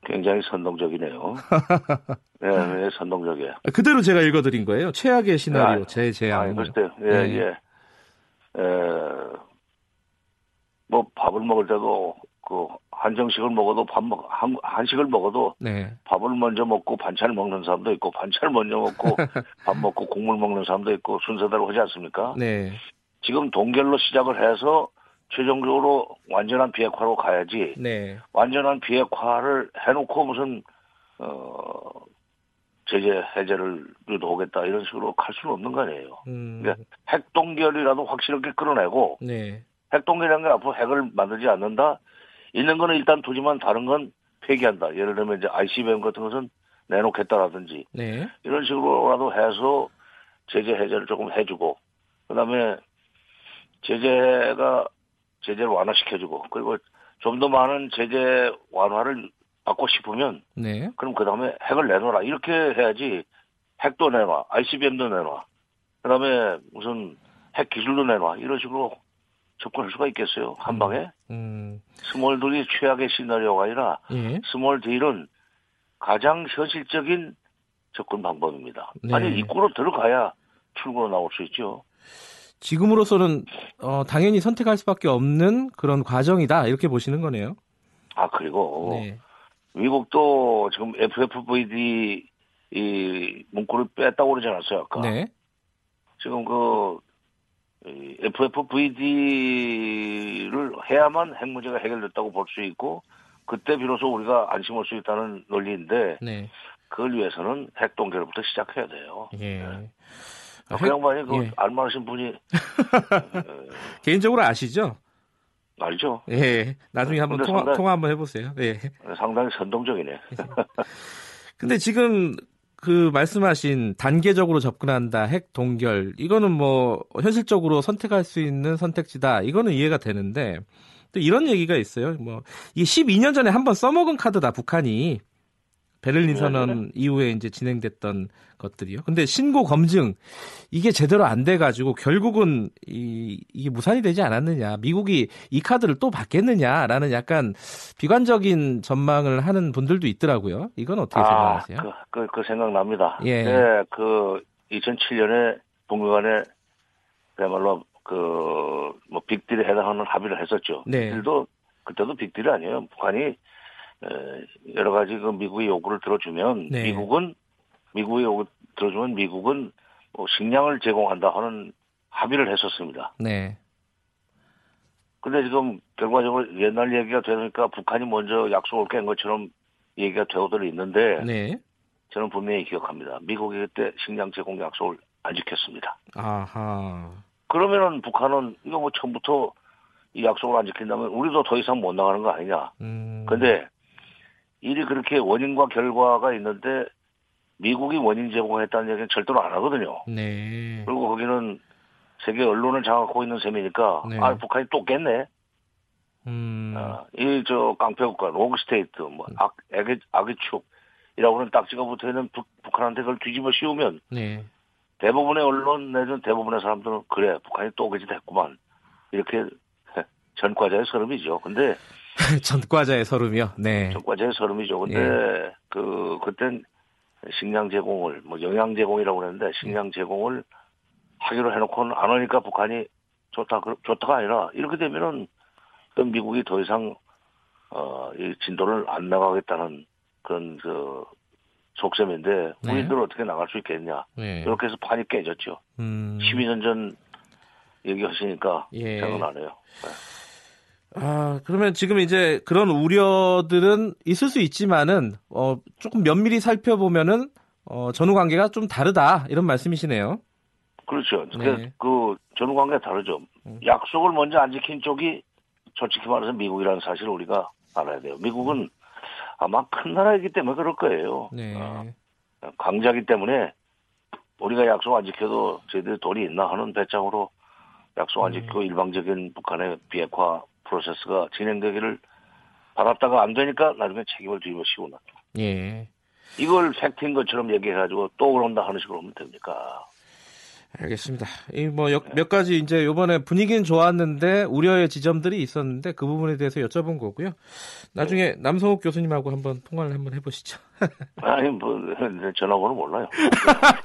굉장히 선동적이네요. 네, 네, 선동적이에요. 그대로 제가 읽어드린 거예요. 최악의 시나리오, 아, 재재앙. 아니, 글쎄, 예, 네. 예. 에, 뭐, 밥을 먹을 때도, 그, 한정식을 먹어도 밥 먹, 한, 한식을 먹어도 네. 밥을 먼저 먹고 반찬을 먹는 사람도 있고, 반찬을 먼저 먹고, 밥 먹고 국물 먹는 사람도 있고, 순서대로 하지 않습니까? 네. 지금 동결로 시작을 해서 최종적으로 완전한 비핵화로 가야지, 네. 완전한 비핵화를 해놓고 무슨, 어, 제재 해제를 유도하겠다 이런 식으로 갈 수는 없는 거 아니에요. 음, 그러니까 핵 동결이라도 확실하게 끌어내고 네. 핵 동결이라는 게 앞으로 핵을 만들지 않는다. 있는 거는 일단 두지만 다른 건 폐기한다. 예를 들면 이제 ICBM 같은 것은 내놓겠다라든지 네. 이런 식으로라도 해서 제재 해제를 조금 해주고 그다음에 제재가 제재를 완화시켜주고 그리고 좀 더 많은 제재 완화를 받고 싶으면 네. 그럼 그 다음에 핵을 내놔라. 이렇게 해야지 핵도 내놔. ICBM도 내놔. 그 다음에 무슨 핵 기술도 내놔. 이런 식으로 접근할 수가 있겠어요. 한 방에. 음, small deal이 최악의 시나리오가 아니라 예. small deal은 가장 현실적인 접근 방법입니다. 네. 아니, 입구로 들어가야 출구로 나올 수 있죠. 지금으로서는 어, 당연히 선택할 수밖에 없는 그런 과정이다 이렇게 보시는 거네요. 아, 그리고 네. 미국도 지금 FFVD 이 문구를 뺐다고 그러지 않았어요. 아까. 네. 지금 그이 FFVD를 해야만 핵 문제가 해결됐다고 볼 수 있고 그때 비로소 우리가 안심할 수 있다는 논리인데 네. 그걸 위해서는 핵 동결부터 시작해야 돼요. 예. 아, 그 양반이 그 예. 알만하신 분이 개인적으로 아시죠? 알죠? 예. 나중에 한번 근데 통화, 상당히- 통화 한번 해보세요. 예. 상당히 선동적이네. 근데 지금 그 말씀하신 단계적으로 접근한다, 핵 동결, 이거는 뭐 현실적으로 선택할 수 있는 선택지다, 이거는 이해가 되는데 또 이런 얘기가 있어요. 뭐 이게 12년 전에 한번 써먹은 카드다 북한이 베를린 선언 네, 네. 이후에 이제 진행됐던 것들이요. 근데 신고 검증 이게 제대로 안 돼 가지고 결국은 이, 이게 무산이 되지 않았느냐. 미국이 이 카드를 또 받겠느냐라는 약간 비관적인 전망을 하는 분들도 있더라고요. 이건 어떻게 생각하세요? 그, 그, 그 생각납니다. 예. 네, 그 2007년에 북미 간에 그야말로 그, 뭐, 빅딜에 해당하는 합의를 했었죠. 네. 빅딜도, 그때도 빅딜이 아니에요. 북한이, 에, 여러 가지 그 미국의 요구를 들어주면, 네. 미국은, 미국의 요구 들어주면 미국은 뭐 식량을 제공한다 하는 합의를 했었습니다. 네. 근데 지금 결과적으로 옛날 얘기가 되니까 북한이 먼저 약속을 깬 것처럼 얘기가 되어들 있는데, 네. 저는 분명히 기억합니다. 미국이 그때 식량 제공 약속을 안 지켰습니다. 아하. 그러면은 북한은 이거 뭐 처음부터 이 약속을 안 지킨다면 우리도 더 이상 못 나가는 거 아니냐. 음. 근데 일이 그렇게 원인과 결과가 있는데 미국이 원인 제공했다는 얘기는 절대로 안 하거든요. 네. 그리고 거기는 세계 언론을 장악하고 있는 셈이니까 네. 아 북한이 또 깼네. 음. 아, 이저 깡패국가 rogue state 뭐 악, 악의, 악의 축이라고 하는 딱지가 붙어 있는 북, 북한한테 그걸 뒤집어 씌우면 네. 대부분의 언론 내지는 대부분의 사람들은 그래 북한이 또 그 짓 했구만 이렇게 전과자의 설움이죠. 근데 전과자의 설움이요. 네. 전과자의 설움이죠. 근데 그 그땐 식량 제공을 뭐 영양 제공이라고 그랬는데 식량 제공을 하기로 해놓고는 안 하니까 북한이 좋다 그- 좋다가 아니라 이렇게 되면은 그 미국이 더 이상 어 이 진도를 안 나가겠다는 그런 그 속셈인데 네. 우리들 어떻게 나갈 수 있겠냐 네. 이렇게 해서 판이 깨졌죠. 음. 12년 전 얘기하시니까 예. 생각나네요. 아, 그러면 지금 이제 그런 우려들은 있을 수 있지만은, 어, 조금 면밀히 살펴보면은, 어, 전후 관계가 좀 다르다. 이런 말씀이시네요. 그렇죠. 네. 그, 그 전후 관계가 다르죠. 음. 약속을 먼저 안 지킨 쪽이 솔직히 말해서 미국이라는 사실을 우리가 알아야 돼요. 미국은 아마 큰 나라이기 때문에 그럴 거예요. 네. 어, 강자기 때문에 우리가 약속 안 지켜도 저희들이 돈이 있나 하는 배짱으로 약속 안 음. 지키고 일방적인 북한의 비핵화 프로세스가 진행되기를 바랐다가 안 되니까 나중에 책임을 뒤집어 씌우나. 예. 이걸 팩트인 것처럼 얘기해가지고 또 그런다 하는 식으로 하면 됩니까? 알겠습니다. 이뭐몇 가지 이제 요번에 분위기는 좋았는데 우려의 지점들이 있었는데 그 부분에 대해서 여쭤본 거고요. 나중에 남성욱 교수님하고 한번 통화를 한번 해보시죠. 아니, 뭐, 전화번호 몰라요.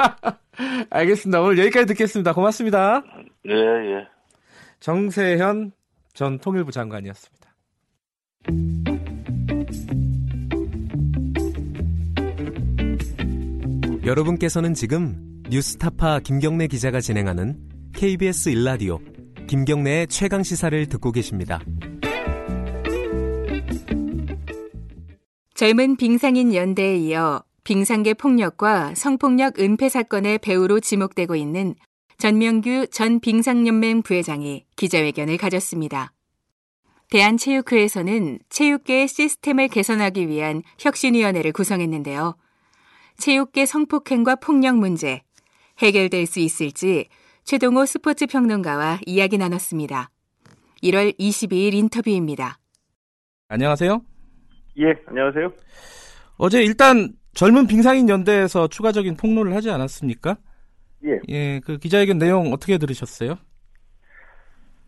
알겠습니다. 오늘 여기까지 듣겠습니다. 고맙습니다. 예, 예. 정세현 전 통일부 장관이었습니다. 여러분께서는 지금 뉴스타파 김경래 기자가 진행하는 KBS 일라디오 김경래의 최강 시사를 듣고 계십니다. 젊은 빙상인 연대에 이어 빙상계 폭력과 성폭력 은폐 사건의 배우로 지목되고 있는 전명규 전 빙상연맹 부회장이 기자회견을 가졌습니다. 대한체육회에서는 체육계의 시스템을 개선하기 위한 혁신위원회를 구성했는데요. 체육계 성폭행과 폭력 문제 해결될 수 있을지 최동호 스포츠 평론가와 이야기 나눴습니다. 1월 22일 인터뷰입니다. 안녕하세요. 예, 안녕하세요. 어제 일단 젊은 빙상인 연대에서 추가적인 폭로를 하지 않았습니까? 예, 예, 그 기자회견 내용 어떻게 들으셨어요?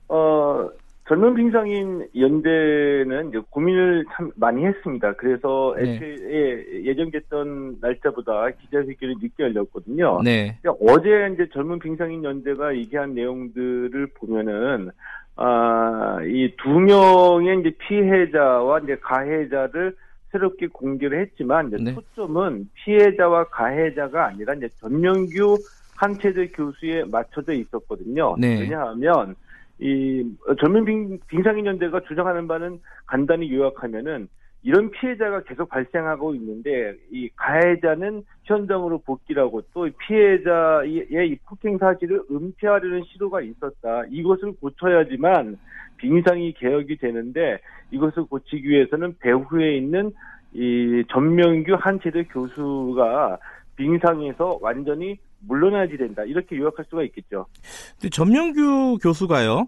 어, 젊은 빙상인 연대는 고민을 참 많이 했습니다. 그래서 네. 애초에 예정됐던 날짜보다 기자회견이 늦게 열렸거든요. 네. 근데 어제 이제 젊은 빙상인 연대가 얘기한 내용들을 보면은 아, 이 두 명의 이제 피해자와 이제 가해자를 새롭게 공개를 했지만 네. 초점은 피해자와 가해자가 아니라 이제 전명규 한체대 교수에 맞춰져 있었거든요. 네. 왜냐하면 이 젊은 빙, 빙상인 연대가 주장하는 바는 간단히 요약하면은 이런 피해자가 계속 발생하고 있는데 이 가해자는 현장으로 복귀하고 또 피해자의 이 폭행 사실을 은폐하려는 시도가 있었다. 이것을 고쳐야지만 빙상이 개혁이 되는데 이것을 고치기 위해서는 배후에 있는 이 전명규 한체대 교수가 빙상에서 완전히 물러나야지 된다. 이렇게 요약할 수가 있겠죠. 근데 전명규 교수가요.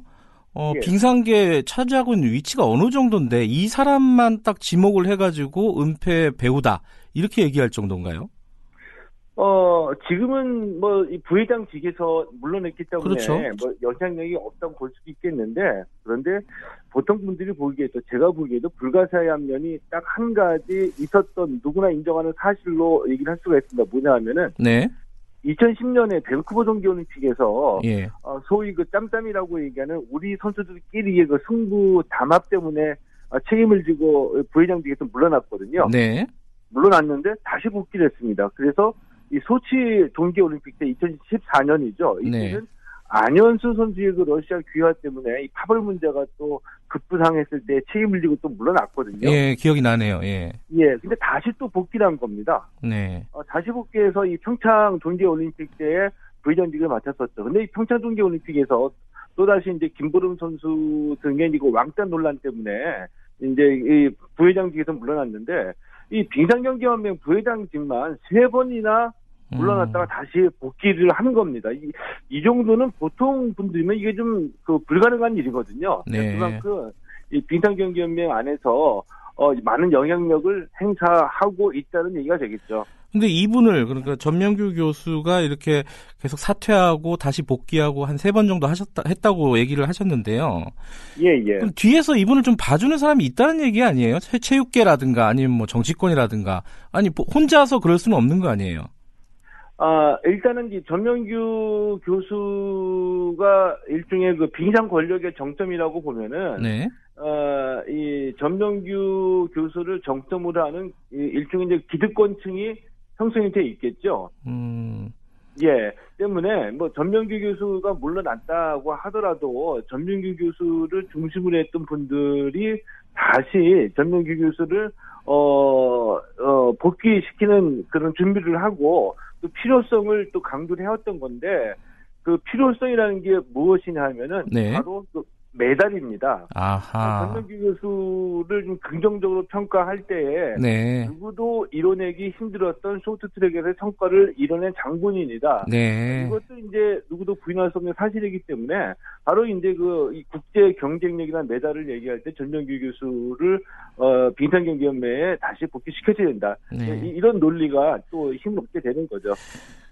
어, 예. 빙상계에 차지하고 있는 위치가 어느 정도인데 이 사람만 딱 지목을 해가지고 은폐 배우다 이렇게 얘기할 정도인가요? 어, 지금은 뭐, 이 부회장 직에서 물러냈기 때문에 그렇죠. 뭐 영향력이 없다고 볼 수도 있겠는데, 그런데 보통 분들이 보기에도, 제가 보기에도 불가사의한 면이 딱 한 가지 있었던 누구나 인정하는 사실로 얘기를 할 수가 있습니다. 뭐냐 하면은, 네. 2010년에 밴쿠버 동계올림픽에서, 예. 어, 소위 그 짬짬이라고 얘기하는 우리 선수들끼리의 그 승부 담합 때문에 어, 책임을 지고 부회장직에서 물러났거든요. 네. 물러났는데 다시 복귀를 했습니다. 그래서 이 소치 동계올림픽 때 2014년이죠. 네. 이때는 안현수 선수의 그 러시아 귀화 때문에 이 파벌 문제가 또 급부상했을 때 책임을 지고 또 물러났거든요. 예, 기억이 나네요. 예. 예, 근데 다시 또 복귀를 한 겁니다. 네. 어, 다시 복귀해서 이 평창 동계올림픽 때에 부회장직을 맡았었죠. 근데 이 평창 동계올림픽에서 또다시 이제 김보름 선수 등의 이거 왕따 논란 때문에 이제 이 부회장직에서 물러났는데 이 빙상경기연맹 부회장직만 세 번이나 물러났다가 음. 다시 복귀를 하는 겁니다. 이, 이 정도는 보통 분들이면 이게 좀 그 불가능한 일이거든요. 네. 그만큼 이 빙상경기연맹 안에서 어, 많은 영향력을 행사하고 있다는 얘기가 되겠죠. 근데 이분을 그러니까 전명규 교수가 이렇게 계속 사퇴하고 다시 복귀하고 한 세 번 정도 하셨다 했다고 얘기를 하셨는데요. 예, 예. 그럼 뒤에서 이분을 좀 봐주는 사람이 있다는 얘기 아니에요? 체- 체육계라든가 아니면 뭐 정치권이라든가 아니 뭐 혼자서 그럴 수는 없는 거 아니에요? 아, 일단은 이 전명규 교수가 일종의 그 빙상 권력의 정점이라고 보면은, 네. 어, 이 전명규 교수를 정점으로 하는 이 일종의 이제 기득권층이 형성이 돼 있겠죠. 음. 예. 때문에 뭐 전명규 교수가 물러났다고 하더라도 전명규 교수를 중심으로 했던 분들이 다시 전명규 교수를 어, 어, 복귀시키는 그런 준비를 하고 또 필요성을 또 강조를 해왔던 건데 그 필요성이라는 게 무엇이냐 하면은 네. 바로 그 메달입니다. 아하. 전명규 교수를 좀 긍정적으로 평가할 때에 네. 누구도 이뤄내기 힘들었던 쇼트트랙에서의 성과를 이뤄낸 장본인이다. 네. 이것도 이제 누구도 부인할 수 없는 사실이기 때문에 바로 이제 그이 국제 경쟁력이나 메달을 얘기할 때 전명규 교수를 어 빙상경기연맹에 다시 복귀시켜줘야 된다. 네. 이- 이런 논리가 또 힘을 얻게 되는 거죠.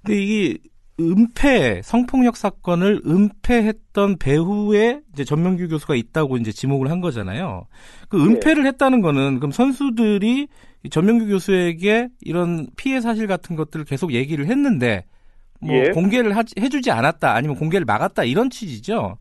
근데 이게 은폐 성폭력 사건을 은폐했던 배후에 이제 전명규 교수가 있다고 이제 지목을 한 거잖아요. 그 은폐를 했다는 거는 그럼 선수들이 이 전명규 교수에게 이런 피해 사실 같은 것들을 계속 얘기를 했는데 뭐 예. 공개를 하지- 해주지 않았다 아니면 공개를 막았다 이런 취지죠.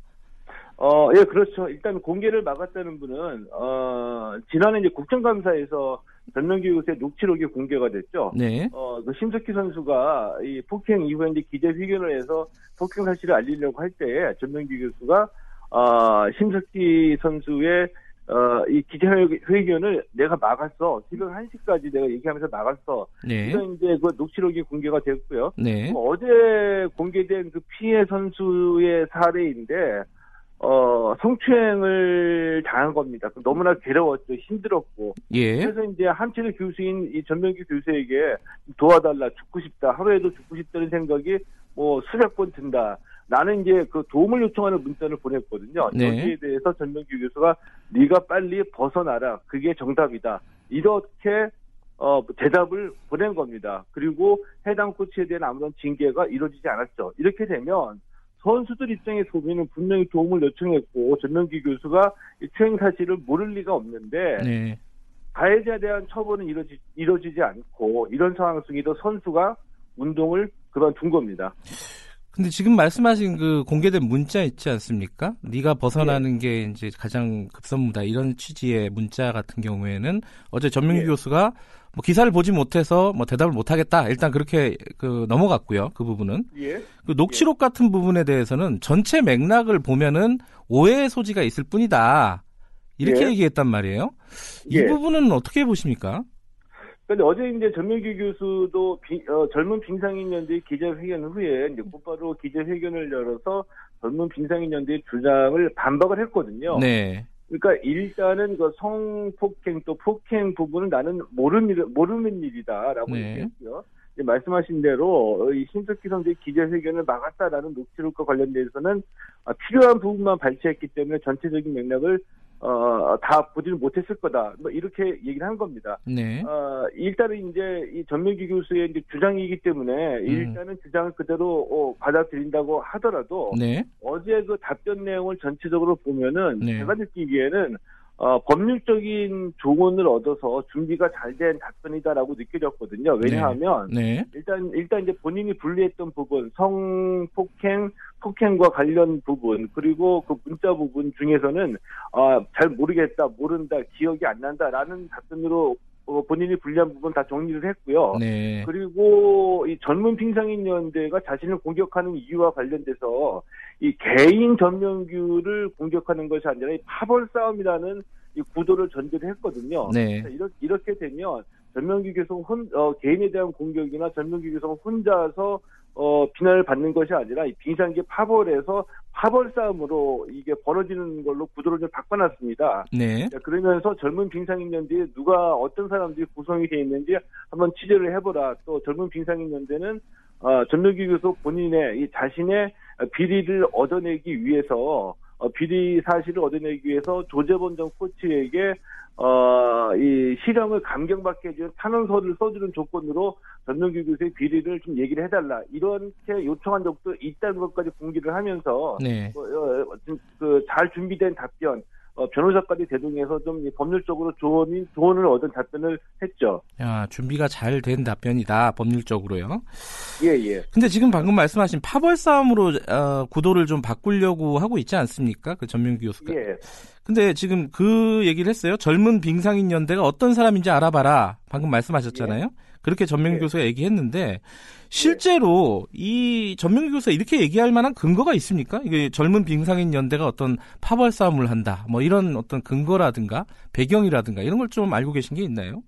어, 예, 그렇죠. 일단 공개를 막았다는 분은, 어, 지난해 이제 국정감사에서 전명규 교수의 녹취록이 공개가 됐죠. 네. 어, 그 심석희 선수가 이 폭행 이후에 이제 기자회견을 해서 폭행 사실을 알리려고 할 때에 전명기 교수가, 어, 심석희 선수의, 어, 이 기자회견을 내가 막았어. 새벽 1시까지 내가 얘기하면서 막았어. 네. 이런 이제 그 녹취록이 공개가 됐고요. 네. 뭐 어제 공개된 그 피해 선수의 사례인데, 어, 성추행을 당한 겁니다. 너무나 괴로웠죠. 힘들었고. 예. 그래서 이제 한철의 교수인 이 전명기 교수에게 도와달라, 죽고 싶다, 하루에도 죽고 싶다는 생각이 뭐 수백 번 든다. 나는 이제 그 도움을 요청하는 문자를 보냈거든요. 네. 여기에 대해서 전명기 교수가 네가 빨리 벗어나라. 그게 정답이다. 이렇게 어, 대답을 보낸 겁니다. 그리고 해당 코치에 대한 아무런 징계가 이루어지지 않았죠. 이렇게 되면 선수들 입장에서 보면 분명히 도움을 요청했고 전명기 교수가 이 추행 사실을 모를 리가 없는데 네. 가해자에 대한 처벌은 이루어지, 이루어지지 않고 이런 상황 속에도 선수가 운동을 그만둔 겁니다. 근데 지금 말씀하신 그 공개된 문자 있지 않습니까? 네가 벗어나는 게 이제 가장 급선무다 이런 취지의 문자 같은 경우에는 어제 전민규 예. 교수가 뭐 기사를 보지 못해서 뭐 대답을 못 하겠다 일단 그렇게 그 넘어갔고요 그 부분은 예. 그 녹취록 같은 부분에 대해서는 전체 맥락을 보면은 오해의 소지가 있을 뿐이다 이렇게 예. 얘기했단 말이에요. 이 예. 부분은 어떻게 보십니까? 근데 어제 이제 전명기 교수도 비- 어, 젊은 빙상인 연대 기자회견 후에 이제 곧바로 기자회견을 열어서 젊은 빙상인 연대의 주장을 반박을 했거든요. 네, 그러니까 일단은 그 성폭행 또 폭행 부분은 나는 모르는 일, 모르는 일이다라고 네. 얘기했고요. 말씀하신 대로 이 신석기 선수의 기자회견을 막았다라는 녹취록과 관련돼서는 아, 필요한 부분만 발췌했기 때문에 전체적인 맥락을 어, 다 보지는 못했을 거다. 뭐 이렇게 얘기를 한 겁니다. 네. 어, 일단은 이제 이 전명기 교수의 이제 주장이기 때문에 일단은 주장을 그대로 어, 받아들인다고 하더라도 네. 어제 그 답변 내용을 전체적으로 보면은 네. 제가 느끼기에는 어, 법률적인 조언을 얻어서 준비가 잘 된 답변이다라고 느껴졌거든요. 왜냐하면 네. 일단 일단 이제 본인이 분리했던 부분 성폭행 폭행과 관련 부분 그리고 그 문자 부분 중에서는 아, 잘 모르겠다 모른다 기억이 안 난다라는 답변으로 어, 본인이 분리한 부분 다 정리를 했고요. 네. 그리고 이 젊은 빙상인 연대가 자신을 공격하는 이유와 관련돼서 이 개인 전면규를 공격하는 것이 아니라 이 파벌 싸움이라는 이 구도를 전제를 했거든요. 네. 이렇게, 이렇게 되면 전명규 교수 혼, 어, 개인에 대한 공격이나 전명규 교수가 혼자서 어, 비난을 받는 것이 아니라 이 빙상계 파벌에서 파벌 싸움으로 이게 벌어지는 걸로 구도를 좀 바꿔놨습니다. 네. 자, 그러면서 젊은 빙상인 연대에 누가 어떤 사람들이 구성이 되어 있는지 한번 취재를 해보라. 또 젊은 빙상인 연대는 어, 전명기 교수 본인의 이 자신의 비리를 얻어내기 위해서 어, 비리 사실을 얻어내기 위해서 조재본 전 코치에게 어, 이 실형을 감경받게 해주는 탄원서를 써주는 조건으로 전명기 교수의 비리를 좀 얘기를 해달라 이렇게 요청한 적도 있다는 것까지 공개를 하면서 네. 어, 어, 좀, 그, 잘 준비된 답변, 어, 변호사까지 대동해서 좀이 법률적으로 조언이, 조언을 얻은 답변을 했죠. 야, 준비가 잘 된 답변이다. 법률적으로요. 예, 예. 근데 지금 방금 말씀하신 파벌 싸움으로 어, 구도를 좀 바꾸려고 하고 있지 않습니까? 그 전명기 교수가. 예. 근데 지금 그 얘기를 했어요. 젊은 빙상인 연대가 어떤 사람인지 알아봐라. 방금 말씀하셨잖아요. 그렇게 전명기 예. 교수가 얘기했는데 실제로 이 전명기 교수가 이렇게 얘기할 만한 근거가 있습니까? 이게 젊은 빙상인 연대가 어떤 파벌 싸움을 한다. 뭐 이런 어떤 근거라든가 배경이라든가 이런 걸 좀 알고 계신 게 있나요?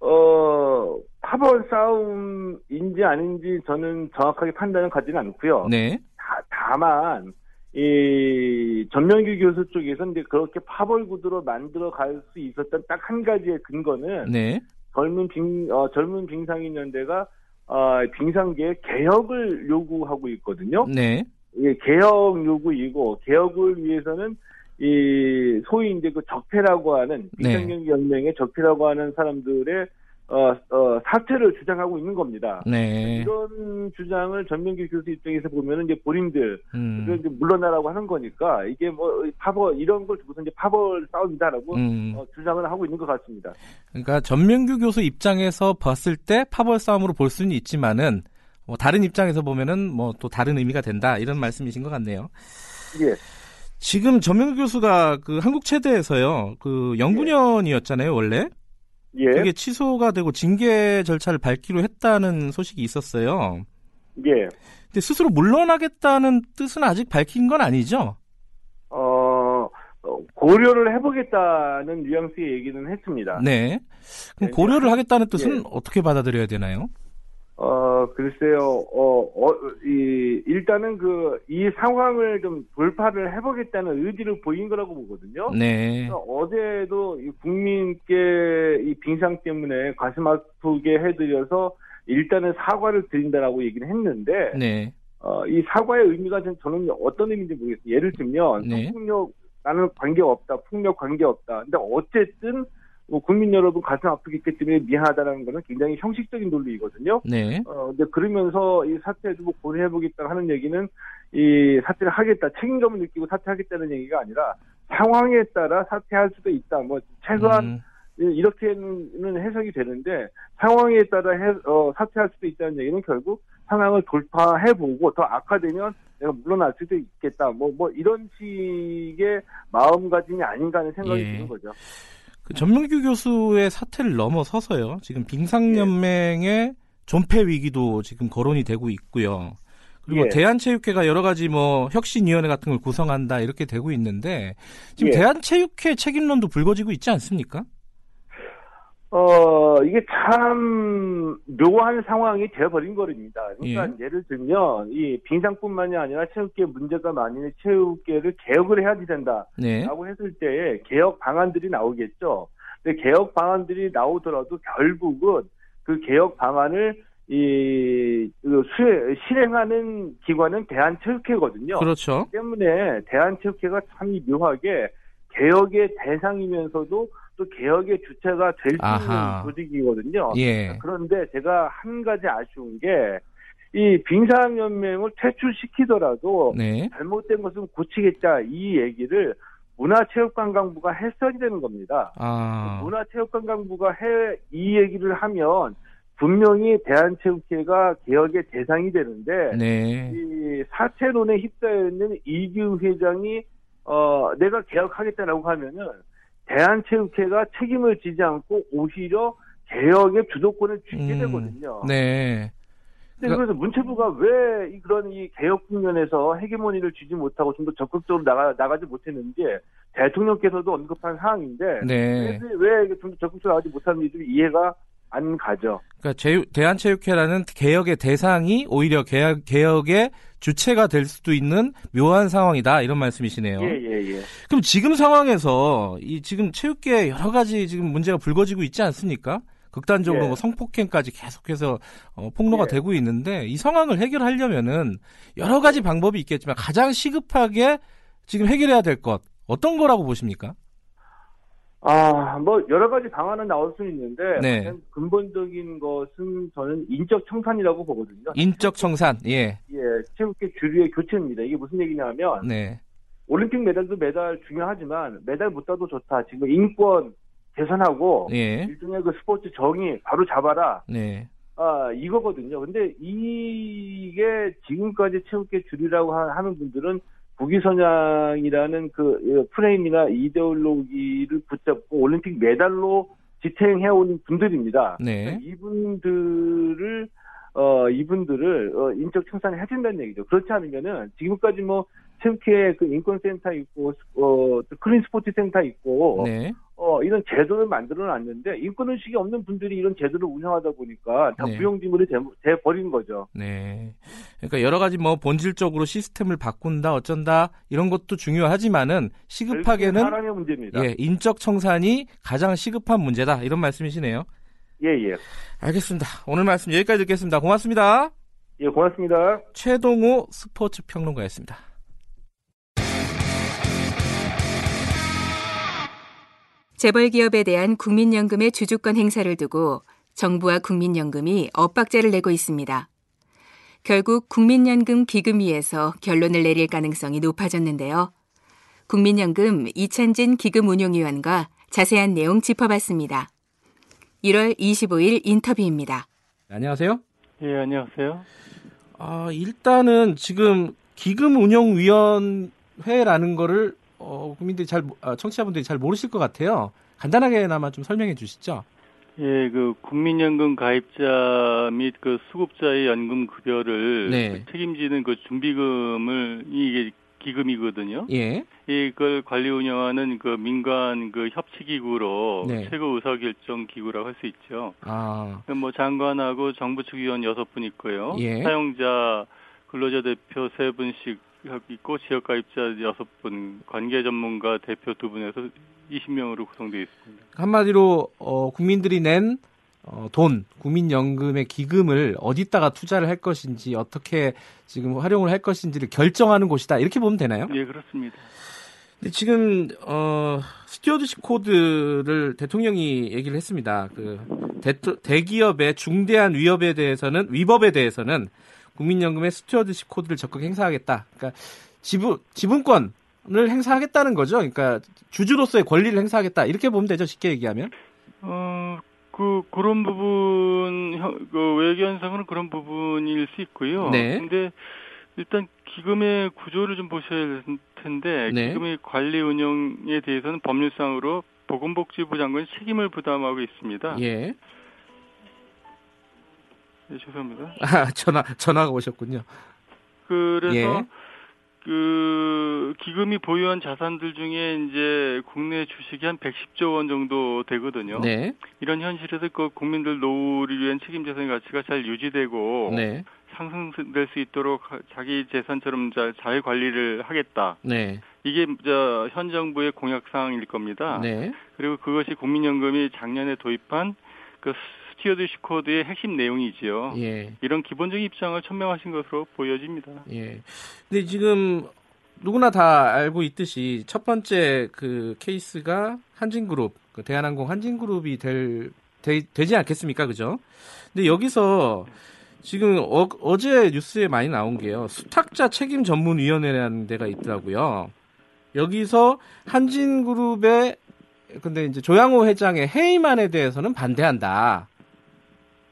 어, 파벌 싸움인지 아닌지 저는 정확하게 판단을 가지는 않고요. 네. 다, 다만, 이, 전명기 교수 쪽에서 이제 그렇게 파벌 구도로 만들어 갈 수 있었던 딱 한 가지의 근거는 네. 젊은 빙, 어, 젊은 빙상인 연대가 어, 빙상계의 개혁을 요구하고 있거든요. 네. 이게 개혁 요구이고 개혁을 위해서는 이 소위 이제 그 적폐라고 하는 네. 빙상경기 연맹의 적폐라고 하는 사람들의 어, 어, 사퇴를 주장하고 있는 겁니다. 네. 이런 주장을 전명기 교수 입장에서 보면은 이제 본인들 음. 그 이제 물러나라고 하는 거니까 이게 뭐 파벌 이런 걸 두고서 이제 파벌 싸움이다라고 음. 어, 주장을 하고 있는 것 같습니다. 그러니까 전명규 교수 입장에서 봤을 때 파벌 싸움으로 볼 수는 있지만은 뭐 다른 입장에서 보면은 뭐 또 다른 의미가 된다 이런 말씀이신 것 같네요. 예, 지금 전명규 교수가 그 한국 체대에서요 그 연구년이었잖아요 원래 예, 그게 취소가 되고 징계 절차를 밟기로 했다는 소식이 있었어요. 예. 근데 스스로 물러나겠다는 뜻은 아직 밝힌 건 아니죠? 어, 어, 고려를 해보겠다는 뉘앙스의 얘기는 했습니다. 네. 그럼 네, 고려를 하겠다는 뜻은 예. 어떻게 받아들여야 되나요? 어, 글쎄요, 어, 어, 이, 일단은 그, 이 상황을 좀 돌파를 해보겠다는 의지를 보인 거라고 보거든요. 네. 어제도 이 국민께 이 빙상 때문에 가슴 아프게 해드려서 일단은 사과를 드린다라고 얘기를 했는데, 네. 어, 이 사과의 의미가 전- 저는 어떤 의미인지 모르겠어요. 예를 들면, 네. 폭력, 나는 관계 없다, 폭력 관계 없다. 근데 어쨌든, 뭐 국민 여러분 가슴 아프게 했기 때문에 미안하다는 거는 굉장히 형식적인 논리이거든요. 네. 어, 근데 그러면서 이 사퇴도 뭐 고려해보겠다 하는 얘기는 이 사퇴를 하겠다, 책임감을 느끼고 사퇴하겠다는 얘기가 아니라 상황에 따라 사퇴할 수도 있다. 뭐 최소한 음, 이렇게는 해석이 되는데 상황에 따라 해, 어, 사퇴할 수도 있다는 얘기는 결국 상황을 돌파해보고 더 악화되면 내가 물러날 수도 있겠다. 뭐, 뭐 이런 식의 마음가짐이 아닌가 하는 생각이 예. 드는 거죠. 그 전명규 교수의 사태를 넘어서서요. 지금 빙상연맹의 존폐 위기도 지금 거론이 되고 있고요. 그리고 예. 대한체육회가 여러 가지 뭐 혁신위원회 같은 걸 구성한다 이렇게 되고 있는데 지금 예. 대한체육회 책임론도 불거지고 있지 않습니까? 어, 이게 참 묘한 상황이 되어버린 거입니다. 그러니까 예. 예. 를 들면 이 빙상뿐만이 아니라 체육계 문제가 많은 체육계를 개혁을 해야 된다. 네. 라고 했을 때 개혁 방안들이 나오겠죠. 근데 개혁 방안들이 나오더라도 결국은 그 개혁 방안을 이 그, 수행, 실행하는 기관은 대한체육회거든요. 그렇죠. 때문에 대한체육회가 참 묘하게 개혁의 대상이면서도 또 개혁의 주체가 될 수 있는. 조직이거든요. 예. 그런데 제가 한 가지 아쉬운 게 이 빙상연맹을 퇴출시키더라도 네. 잘못된 것은 고치겠다 이 얘기를 문화체육관광부가 했어야 되는 겁니다. 아. 문화체육관광부가 해 이 얘기를 하면 분명히 대한체육회가 개혁의 대상이 되는데 네. 이 사채론에 휩싸여 있는 이규 회장이 어 내가 개혁하겠다라고 하면은 대한체육회가 책임을 지지 않고 오히려 개혁의 주도권을 쥐게 음, 되거든요. 네. 근데 그래서 문체부가 왜 이- 그런 이 개혁 국면에서 헤게모니를 쥐지 못하고 좀 더 적극적으로 나가 나가지 못했는지 대통령께서도 언급한 사항인데 네. 왜좀 더 적극적으로 나가지 못하는지 좀 이해가 안 가죠. 그러니까 제- 대한체육회라는 개혁의 대상이 오히려 개혁, 개혁의 주체가 될 수도 있는 묘한 상황이다 이런 말씀이시네요. 예, 예, 예. 그럼 지금 상황에서 이 지금 체육계 여러 가지 지금 문제가 불거지고 있지 않습니까? 극단적으로 예. 뭐 성폭행까지 계속해서 어, 폭로가 예. 되고 있는데 이 상황을 해결하려면은 여러 가지 방법이 있겠지만 가장 시급하게 지금 해결해야 될 것 어떤 거라고 보십니까? 아, 뭐 여러 가지 방안은 나올 수 있는데 네. 근본적인 것은 저는 인적 청산이라고 보거든요. 인적 청산, 예, 예, 체육계 주류의 교체입니다. 이게 무슨 얘기냐면 네, 올림픽 메달도 메달 중요하지만 메달보다도 좋다. 지금 인권 개선하고 예, 일종의 그 스포츠 정의 바로 잡아라. 네, 아, 이거거든요. 근데 이게 지금까지 체육계 주류라고 하- 하는 분들은 국위선양이라는 그 예, 프레임이나 이데올로기를 붙잡고 올림픽 메달로 지탱해온 분들입니다. 네, 이분들을 어 이분들을 어, 인적 청산을 해준다는 얘기죠. 그렇지 않으면은 지금까지 뭐 체육회 그 인권센터 있고 어 clean 스포츠 센터 있고 네, 어 이런 제도를 만들어 놨는데 인권 의식이 없는 분들이 이런 제도를 운영하다 보니까 다 네. 무용지물이 돼, 돼 버린 거죠. 네. 그러니까 여러 가지 뭐 본질적으로 시스템을 바꾼다 어쩐다 이런 것도 중요하지만은 시급하게는 사람의 문제입니다. 예, 인적 청산이 가장 시급한 문제다. 이런 말씀이시네요. 예, 예. 알겠습니다. 오늘 말씀 여기까지 듣겠습니다. 고맙습니다. 예, 고맙습니다. 최동호 스포츠 평론가였습니다. 재벌 기업에 대한 국민연금의 주주권 행사를 두고 정부와 국민연금이 엇박자를 내고 있습니다. 결국 국민연금 기금위에서 결론을 내릴 가능성이 높아졌는데요. 국민연금 이찬진 기금운용위원과 자세한 내용 짚어봤습니다. 1월 25일 인터뷰입니다. 안녕하세요. 예, 안녕하세요. 아, 일단은 지금 기금운용위원회라는 거를 어, 국민들이 잘 모- 아, 청취자분들이 잘 모르실 것 같아요. 간단하게나마 좀 설명해 주시죠. 예, 그 국민연금 가입자 및 그 수급자의 연금 급여를 네. 그 책임지는 그 준비금을 이게 기금이거든요. 예. 이걸 관리 운영하는 그 민간 그 협치기구로 네. 최고 의사결정 기구라고 할 수 있죠. 아, 뭐 장관하고 정부 측 위원 여섯 분 있고요. 예. 사용자 근로자 대표 세 분씩 있고 지역 가 입자 여섯 분, 관계 전문가 대표 두 분에서 20명으로 구성되어 있습니다. 한마디로 어, 국민들이 낸 어, 돈, 국민연금의 기금을 어디다가 투자를 할 것인지 어떻게 지금 활용을 할 것인지를 결정하는 곳이다. 이렇게 보면 되나요? 예, 그렇습니다. 근데 지금 어, stewardship code를 대통령이 얘기를 했습니다. 그 대토- 대기업의 중대한 위협에 대해서는 위법에 대해서는 국민연금의 stewardship code를 적극 행사하겠다. 그러니까 지분 지분권을 행사하겠다는 거죠. 그러니까 주주로서의 권리를 행사하겠다. 이렇게 보면 되죠. 쉽게 얘기하면. 어, 그, 그런 부분, 형- 그 외형상은 그런 부분일 수 있고요. 네. 근데 일단 기금의 구조를 좀 보셔야 될 텐데, 네. 기금의 관리 운영에 대해서는 법률상으로 보건복지부 장관이 책임을 부담하고 있습니다. 예. 네, 죄송합니다. 아, 전화 전화가 오셨군요. 그래서 예. 그 기금이 보유한 자산들 중에 이제 국내 주식이 한 110조 원 정도 되거든요. 네. 이런 현실에서 그 국민들 노후를 위한 책임 재산의 가치가 잘 유지되고 네. 상승될 수 있도록 하- 자기 재산처럼 잘, 잘 관리를 하겠다. 네. 이게 저현 정부의 공약 사항일 겁니다. 네. 그리고 그것이 국민연금이 작년에 도입한 그 stewardship code의 핵심 내용이지요. 예. 이런 기본적인 입장을 천명하신 것으로 보여집니다. 예. 근데 지금 누구나 다 알고 있듯이 첫 번째 그 케이스가 한진그룹, 그 대한항공 한진그룹이 될 되, 되지 않겠습니까, 그죠? 근데 여기서 지금 어, 제 뉴스에 많이 나온 게요. 수탁자 책임 전문위원회라는 데가 있더라고요. 여기서 한진그룹의 근데 이제 조양호 회장의 해임안에 대해서는 반대한다.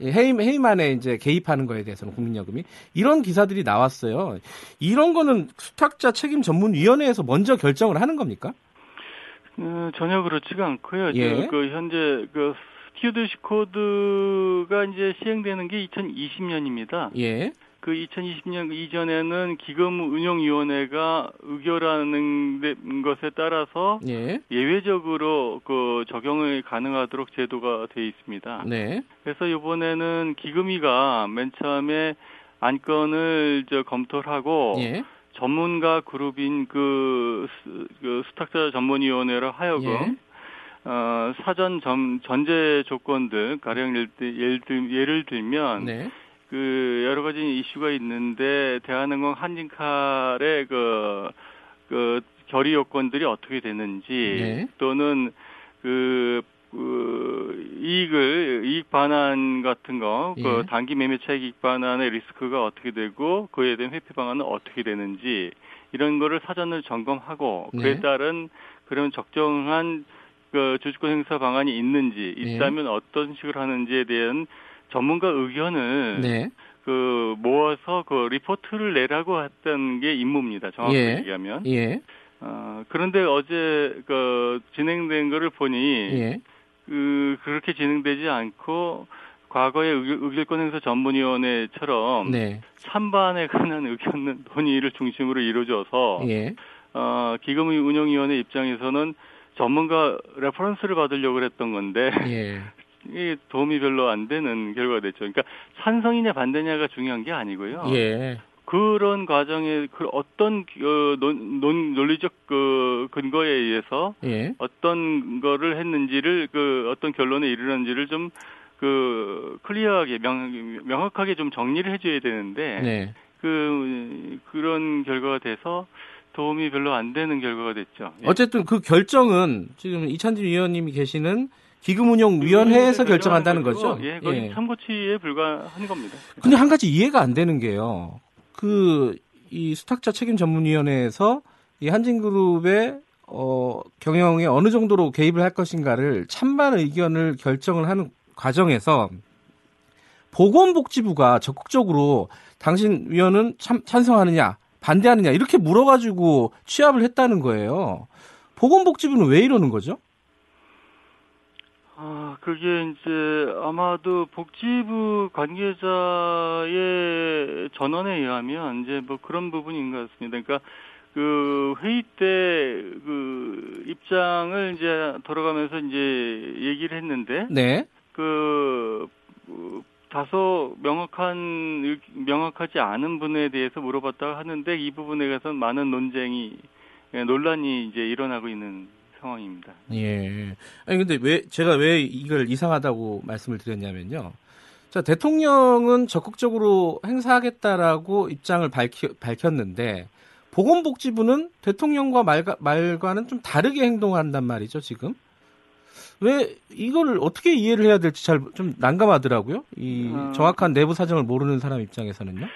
예, 해임 해임안에 이제 개입하는 거에 대해서는 국민연금이 이런 기사들이 나왔어요. 이런 거는 수탁자 책임 전문위원회에서 먼저 결정을 하는 겁니까? 어, 전혀 그렇지가 않고요. 예. 그 현재 그 stewardship code가 이제 시행되는 게 2020년입니다. 예. 그 2020년 이전에는 기금운용위원회가 의결하는 데- 것에 따라서 예. 예외적으로 그 적용이 가능하도록 제도가 돼 있습니다. 네. 그래서 이번에는 기금위가 맨 처음에 안건을 저 검토를 하고 예. 전문가 그룹인 그, 수, 그 수탁자 전문위원회로 하여금 예. 어, 사전 전, 전제 조건들 가령 예를, 들- 예를, 들, 예를 들면 네. 그 여러 가지 이슈가 있는데 대한항공 한진칼의 그, 그 결의 요건들이 어떻게 되는지 네. 또는 그, 그 이익을 이익 반환 같은 거, 예. 그 단기 매매 차익 이익 반환의 리스크가 어떻게 되고 그에 대한 회피 방안은 어떻게 되는지 이런 거를 사전을 점검하고 그에 네. 따른 그런 적정한 그 주주권 행사 방안이 있는지 예. 있다면 어떤 식으로 하는지에 대한 전문가 의견을 네. 그 모아서 그 리포트를 내라고 했던 게 임무입니다. 정확하게 예. 얘기하면. 예. 어, 그런데 어제 그 진행된 거를 보니 예. 그 그렇게 진행되지 않고 과거의 의결- 의결권 행사 전문위원회처럼 네. 찬반에 관한 의견 논의를 중심으로 이루어져서 예. 어, 기금의 운영위원회 입장에서는 전문가 reference를 받으려고 했던 건데 예. 이게 도움이 별로 안 되는 결과가 됐죠. 그러니까 찬성이냐 반대냐가 중요한 게 아니고요. 예. 그런 과정에 그 어떤 어, 논, 논, 논리적 그 근거에 의해서 예. 어떤 거를 했는지를 그 어떤 결론에 이르는지를 좀 그 clear하게 명, 명확하게 좀 정리를 해줘야 되는데 네. 그 그런 결과가 돼서 도움이 별로 안 되는 결과가 됐죠. 예. 어쨌든 그 결정은 지금 이찬진 위원님이 계시는 기금운용위원회에서 결정한다는 거죠. 예, 거기 예. 참고치에 불과한 겁니다. 근데 한 가지 이해가 안 되는 게요. 그 이 수탁자 책임 전문위원회에서 이 한진그룹의 어, 경영에 어느 정도로 개입을 할 것인가를 찬반 의견을 결정을 하는 과정에서 보건복지부가 적극적으로 당신 위원은 참, 찬성하느냐 반대하느냐 이렇게 물어가지고 취합을 했다는 거예요. 보건복지부는 왜 이러는 거죠? 아, 그게 이제 아마도 복지부 관계자의 전원에 의하면 이제 뭐 그런 부분인 것 같습니다. 그러니까 그 회의 때 그 입장을 이제 돌아가면서 이제 얘기를 했는데 네, 그, 그 다소 명확한 의- 명확하지 않은 분에 대해서 물어봤다가 하는데 이 부분에 대해서 많은 논쟁이 예, 논란이 이제 일어나고 있는 상황입니다. 예. 아니 근데 왜 제가 왜 이걸 이상하다고 말씀을 드렸냐면요. 자 대통령은 적극적으로 행사하겠다라고 입장을 밝히, 밝혔는데 보건복지부는 대통령과 말과, 말과는 좀 다르게 행동한단 말이죠 지금. 왜 이거를 어떻게 이해를 해야 될지 잘 좀 난감하더라고요. 이 어. 정확한 내부 사정을 모르는 사람 입장에서는요.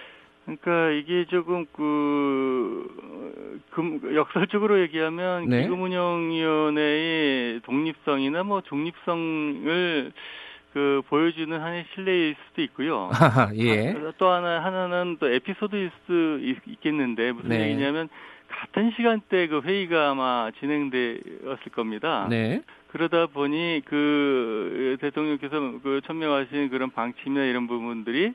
그러니까 이게 조금 그 금, 역설적으로 얘기하면 네. 기금운용위원회의 독립성이나 뭐 중립성을 그 보여주는 하나의 신뢰일 수도 있고요. 예. 아, 또 하나 하나는 또 에피소드일 수도 있, 있겠는데 무슨 네. 얘기냐면 같은 시간대 그 회의가 아마 진행되었을 겁니다. 네. 그러다 보니 그 대통령께서 그 천명하신 그런 방침이나 이런 부분들이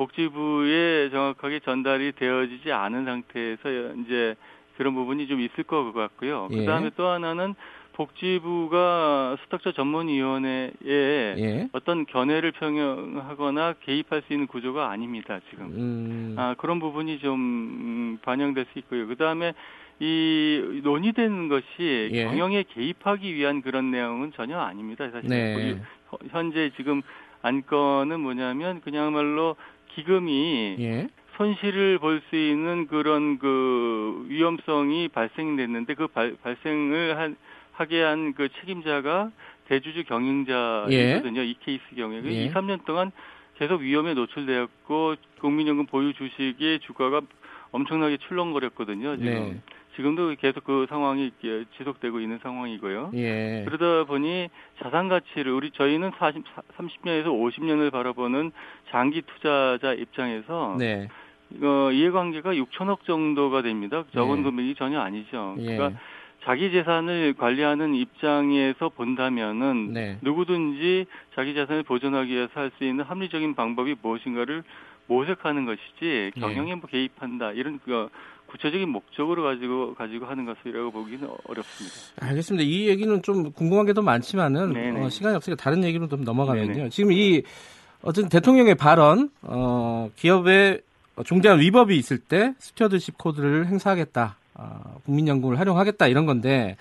복지부에 정확하게 전달이 되어지지 않은 상태에서 이제 그런 부분이 좀 있을 것 같고요. 예. 그다음에 또 하나는 복지부가 수탁자 전문위원회에 예. 어떤 견해를 평형하거나 개입할 수 있는 구조가 아닙니다. 지금. 음. 아, 그런 부분이 좀 음, 반영될 수 있고요. 그 다음에 이 논의되는 것이 예. 경영에 개입하기 위한 그런 내용은 전혀 아닙니다. 사실 네. 현- 현재 지금 안건은 뭐냐면 그냥말로 기금이 예. 손실을 볼 수 있는 그런 그 위험성이 발생됐는데 그 발, 발생을 한, 하게 한 그 책임자가 대주주 경영자이거든요. 이 케이스 경우에 예. 2, 3년 동안 계속 위험에 노출되었고 국민연금 보유 주식의 주가가 엄청나게 출렁거렸거든요. 지금 네. 지금도 계속 그 상황이 예, 지속되고 있는 상황이고요. 예. 그러다 보니 자산 가치를 우리 저희는 40, 30년에서 50년을 바라보는 장기 투자자 입장에서 네. 어, 이해관계가 6천억 정도가 됩니다. 적은 네. 금액이 전혀 아니죠. 예. 그러니까 자기 재산을 관리하는 입장에서 본다면은 네. 누구든지 자기 재산을 보존하기 위해서 할 수 있는 합리적인 방법이 무엇인가를 모색하는 것이지 예. 경영에 뭐 개입한다 이런 그 구체적인 목적으로 가지고 가지고 하는 것이라고 보기는 어렵습니다. 알겠습니다. 이 얘기는 좀 궁금한 게 더 많지만은. 어, 시간이 없으니까 다른 얘기로 좀 넘어가면요. 네네. 지금 이 어쨌든 대통령의 발언, 어, 기업에 중대한 위법이 있을 때 stewardship code를 행사하겠다, 어, 국민연금을 활용하겠다 이런 건데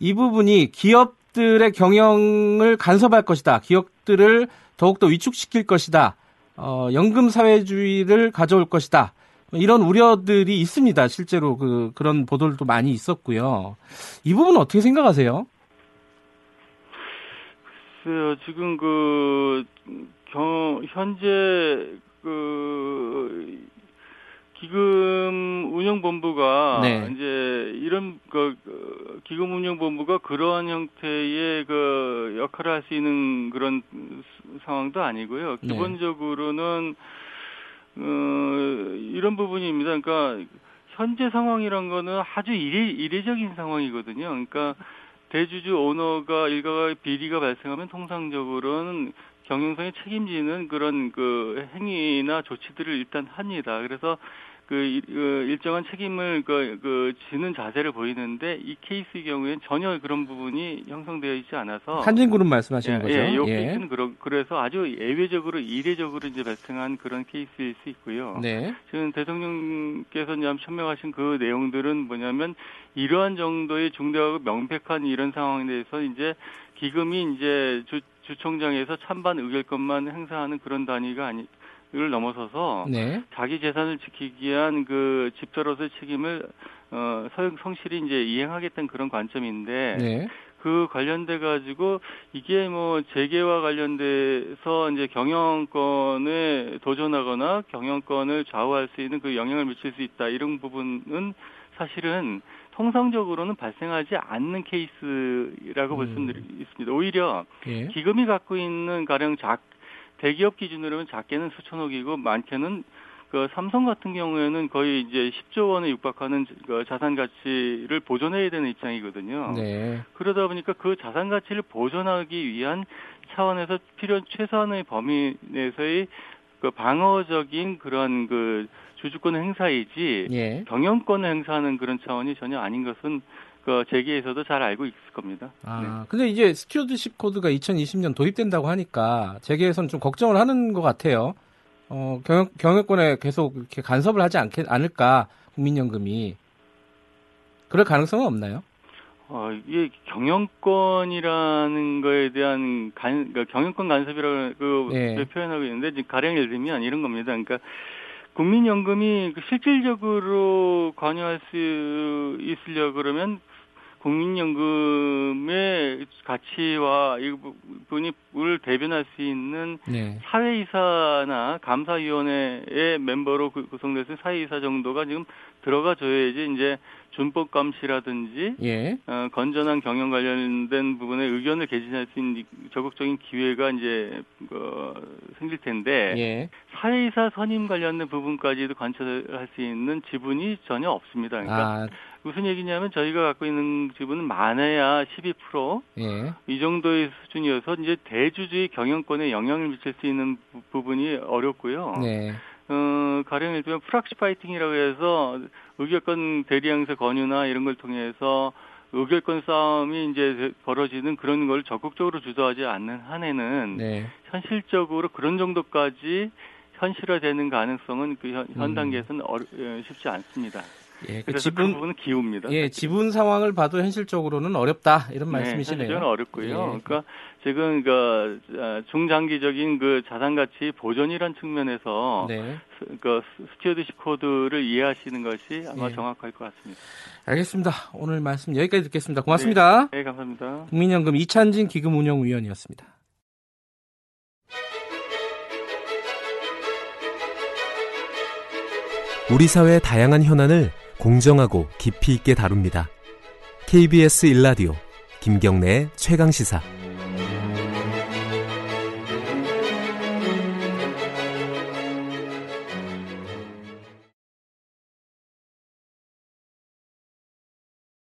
이 부분이 기업들의 경영을 간섭할 것이다, 기업들을 더욱더 위축시킬 것이다, 어, 연금 사회주의를 가져올 것이다. 이런 우려들이 있습니다. 실제로 그 그런 보도들도 많이 있었고요. 이 부분 은 어떻게 생각하세요? 글쎄요, 지금 그, 경, 현재 그, 기금 운영본부가 네. 이제 이런 그, 그 기금 운영본부가 그러한 형태의 그 역할을 할 수 있는 그런 스- 상황도 아니고요. 네. 기본적으로는 어, 이런 부분입니다. 그러니까 현재 상황이란 거는 아주 이례, 이례적인 상황이거든요. 그러니까 대주주 오너가 일가가 비리가 발생하면 통상적으로는 경영상에 책임지는 그런 그 행위나 조치들을 일단 합니다. 그래서 그, 일- 그 일정한 책임을 그, 그 지는 자세를 보이는데 이 케이스의 경우에는 전혀 그런 부분이 형성되어 있지 않아서 한진그룹 말씀하시는 예, 거죠? 예, 이 예. 케이스는 그러, 그래서 아주 예외적으로 이례적으로 이제 발생한 그런 케이스일 수 있고요. 네. 지금 대통령께서 이제 천명하신 그 내용들은 뭐냐면 이러한 정도의 중대하고 명백한 이런 상황에 대해서 이제 기금이 이제 주, 주총장에서 찬반 의결권만 행사하는 그런 단위가 아니, 를 넘어서서 네. 자기 재산을 지키기 위한 그 집사로서의 책임을 어, 성- 성실히 이제 이행하겠다는 그런 관점인데 네. 그 관련돼 가지고 이게 뭐 재계와 관련돼서 이제 경영권에 도전하거나 경영권을 좌우할 수 있는 그 영향을 미칠 수 있다 이런 부분은 사실은 통상적으로는 발생하지 않는 케이스라고 볼 음. 있습니다. 오히려 예. 기금이 갖고 있는 가령 작 대기업 기준으로는 작게는 수천억이고 많게는 그 삼성 같은 경우에는 거의 이제 10조 원에 육박하는 그 자산 가치를 보존해야 되는 입장이거든요. 네. 그러다 보니까 그 자산 가치를 보존하기 위한 차원에서 필요한 최소한의 범위 내에서의 그 방어적인 그런 그 주주권 행사이지 예. 경영권을 행사하는 그런 차원이 전혀 아닌 것은 그 재계에서도 잘 알고 있을 겁니다. 아, 근데 이제 stewardship code가 2020년 도입된다고 하니까 재계에서는 좀 걱정을 하는 것 같아요. 어, 경영, 경영권에 계속 이렇게 간섭을 하지 않게, 않을까, 국민연금이. 그럴 가능성은 없나요? 어, 이게 경영권이라는 거에 대한 간, 그러니까 경영권 간섭이라고 그 예. 표현하고 있는데 지금 가령 예를 들면 이런 겁니다. 그러니까 국민연금이 그 실질적으로 관여할 수 있으려 그러면 국민연금의 가치와 이 부분을 대변할 수 있는 네. 사회이사나 감사위원회의 멤버로 구- 구성돼서 사회이사 정도가 지금 들어가 줘야지 이제 준법 감시라든지 예. 어, 건전한 경영 관련된 부분에 의견을 개진할 수 있는 적극적인 기회가 이제 어, 생길 텐데 예. 사회이사 선임 관련된 부분까지도 관찰할 수 있는 지분이 전혀 없습니다. 그러니까 아, 무슨 얘기냐면 저희가 갖고 있는 지분은 많아야 12%, 예. 이 정도의 수준이어서 이제 대주주의 경영권에 영향을 미칠 수 있는 부- 부분이 어렵고요. 네. 어, 가령 예를 들면 proxy fighting이라고 해서 의결권 대리행사 권유나 이런 걸 통해서 의결권 싸움이 이제 벌어지는 그런 걸 적극적으로 주도하지 않는 한에는 네. 현실적으로 그런 정도까지 현실화되는 가능성은 그 현, 현 음. 단계에서는 어려, 어, 쉽지 않습니다. 예, 그 그래서 지분 그 부분은 기우입니다. 예, 지분 상황을 봐도 현실적으로는 어렵다 이런 네, 말씀이시네요. 현실적으로 어렵고요. 예. 그러니까 지금 그 아, 중장기적인 그 자산 가치 보존이란 측면에서 네. 스- 그 stewardship code를 이해하시는 것이 아마 예. 정확할 것 같습니다. 알겠습니다. 오늘 말씀 여기까지 듣겠습니다. 고맙습니다. 네, 감사합니다. 국민연금 이찬진 기금운용위원이었습니다. 우리 사회의 다양한 현안을 공정하고 깊이 있게 다룹니다. KBS 일라디오 김경래의 최강 시사.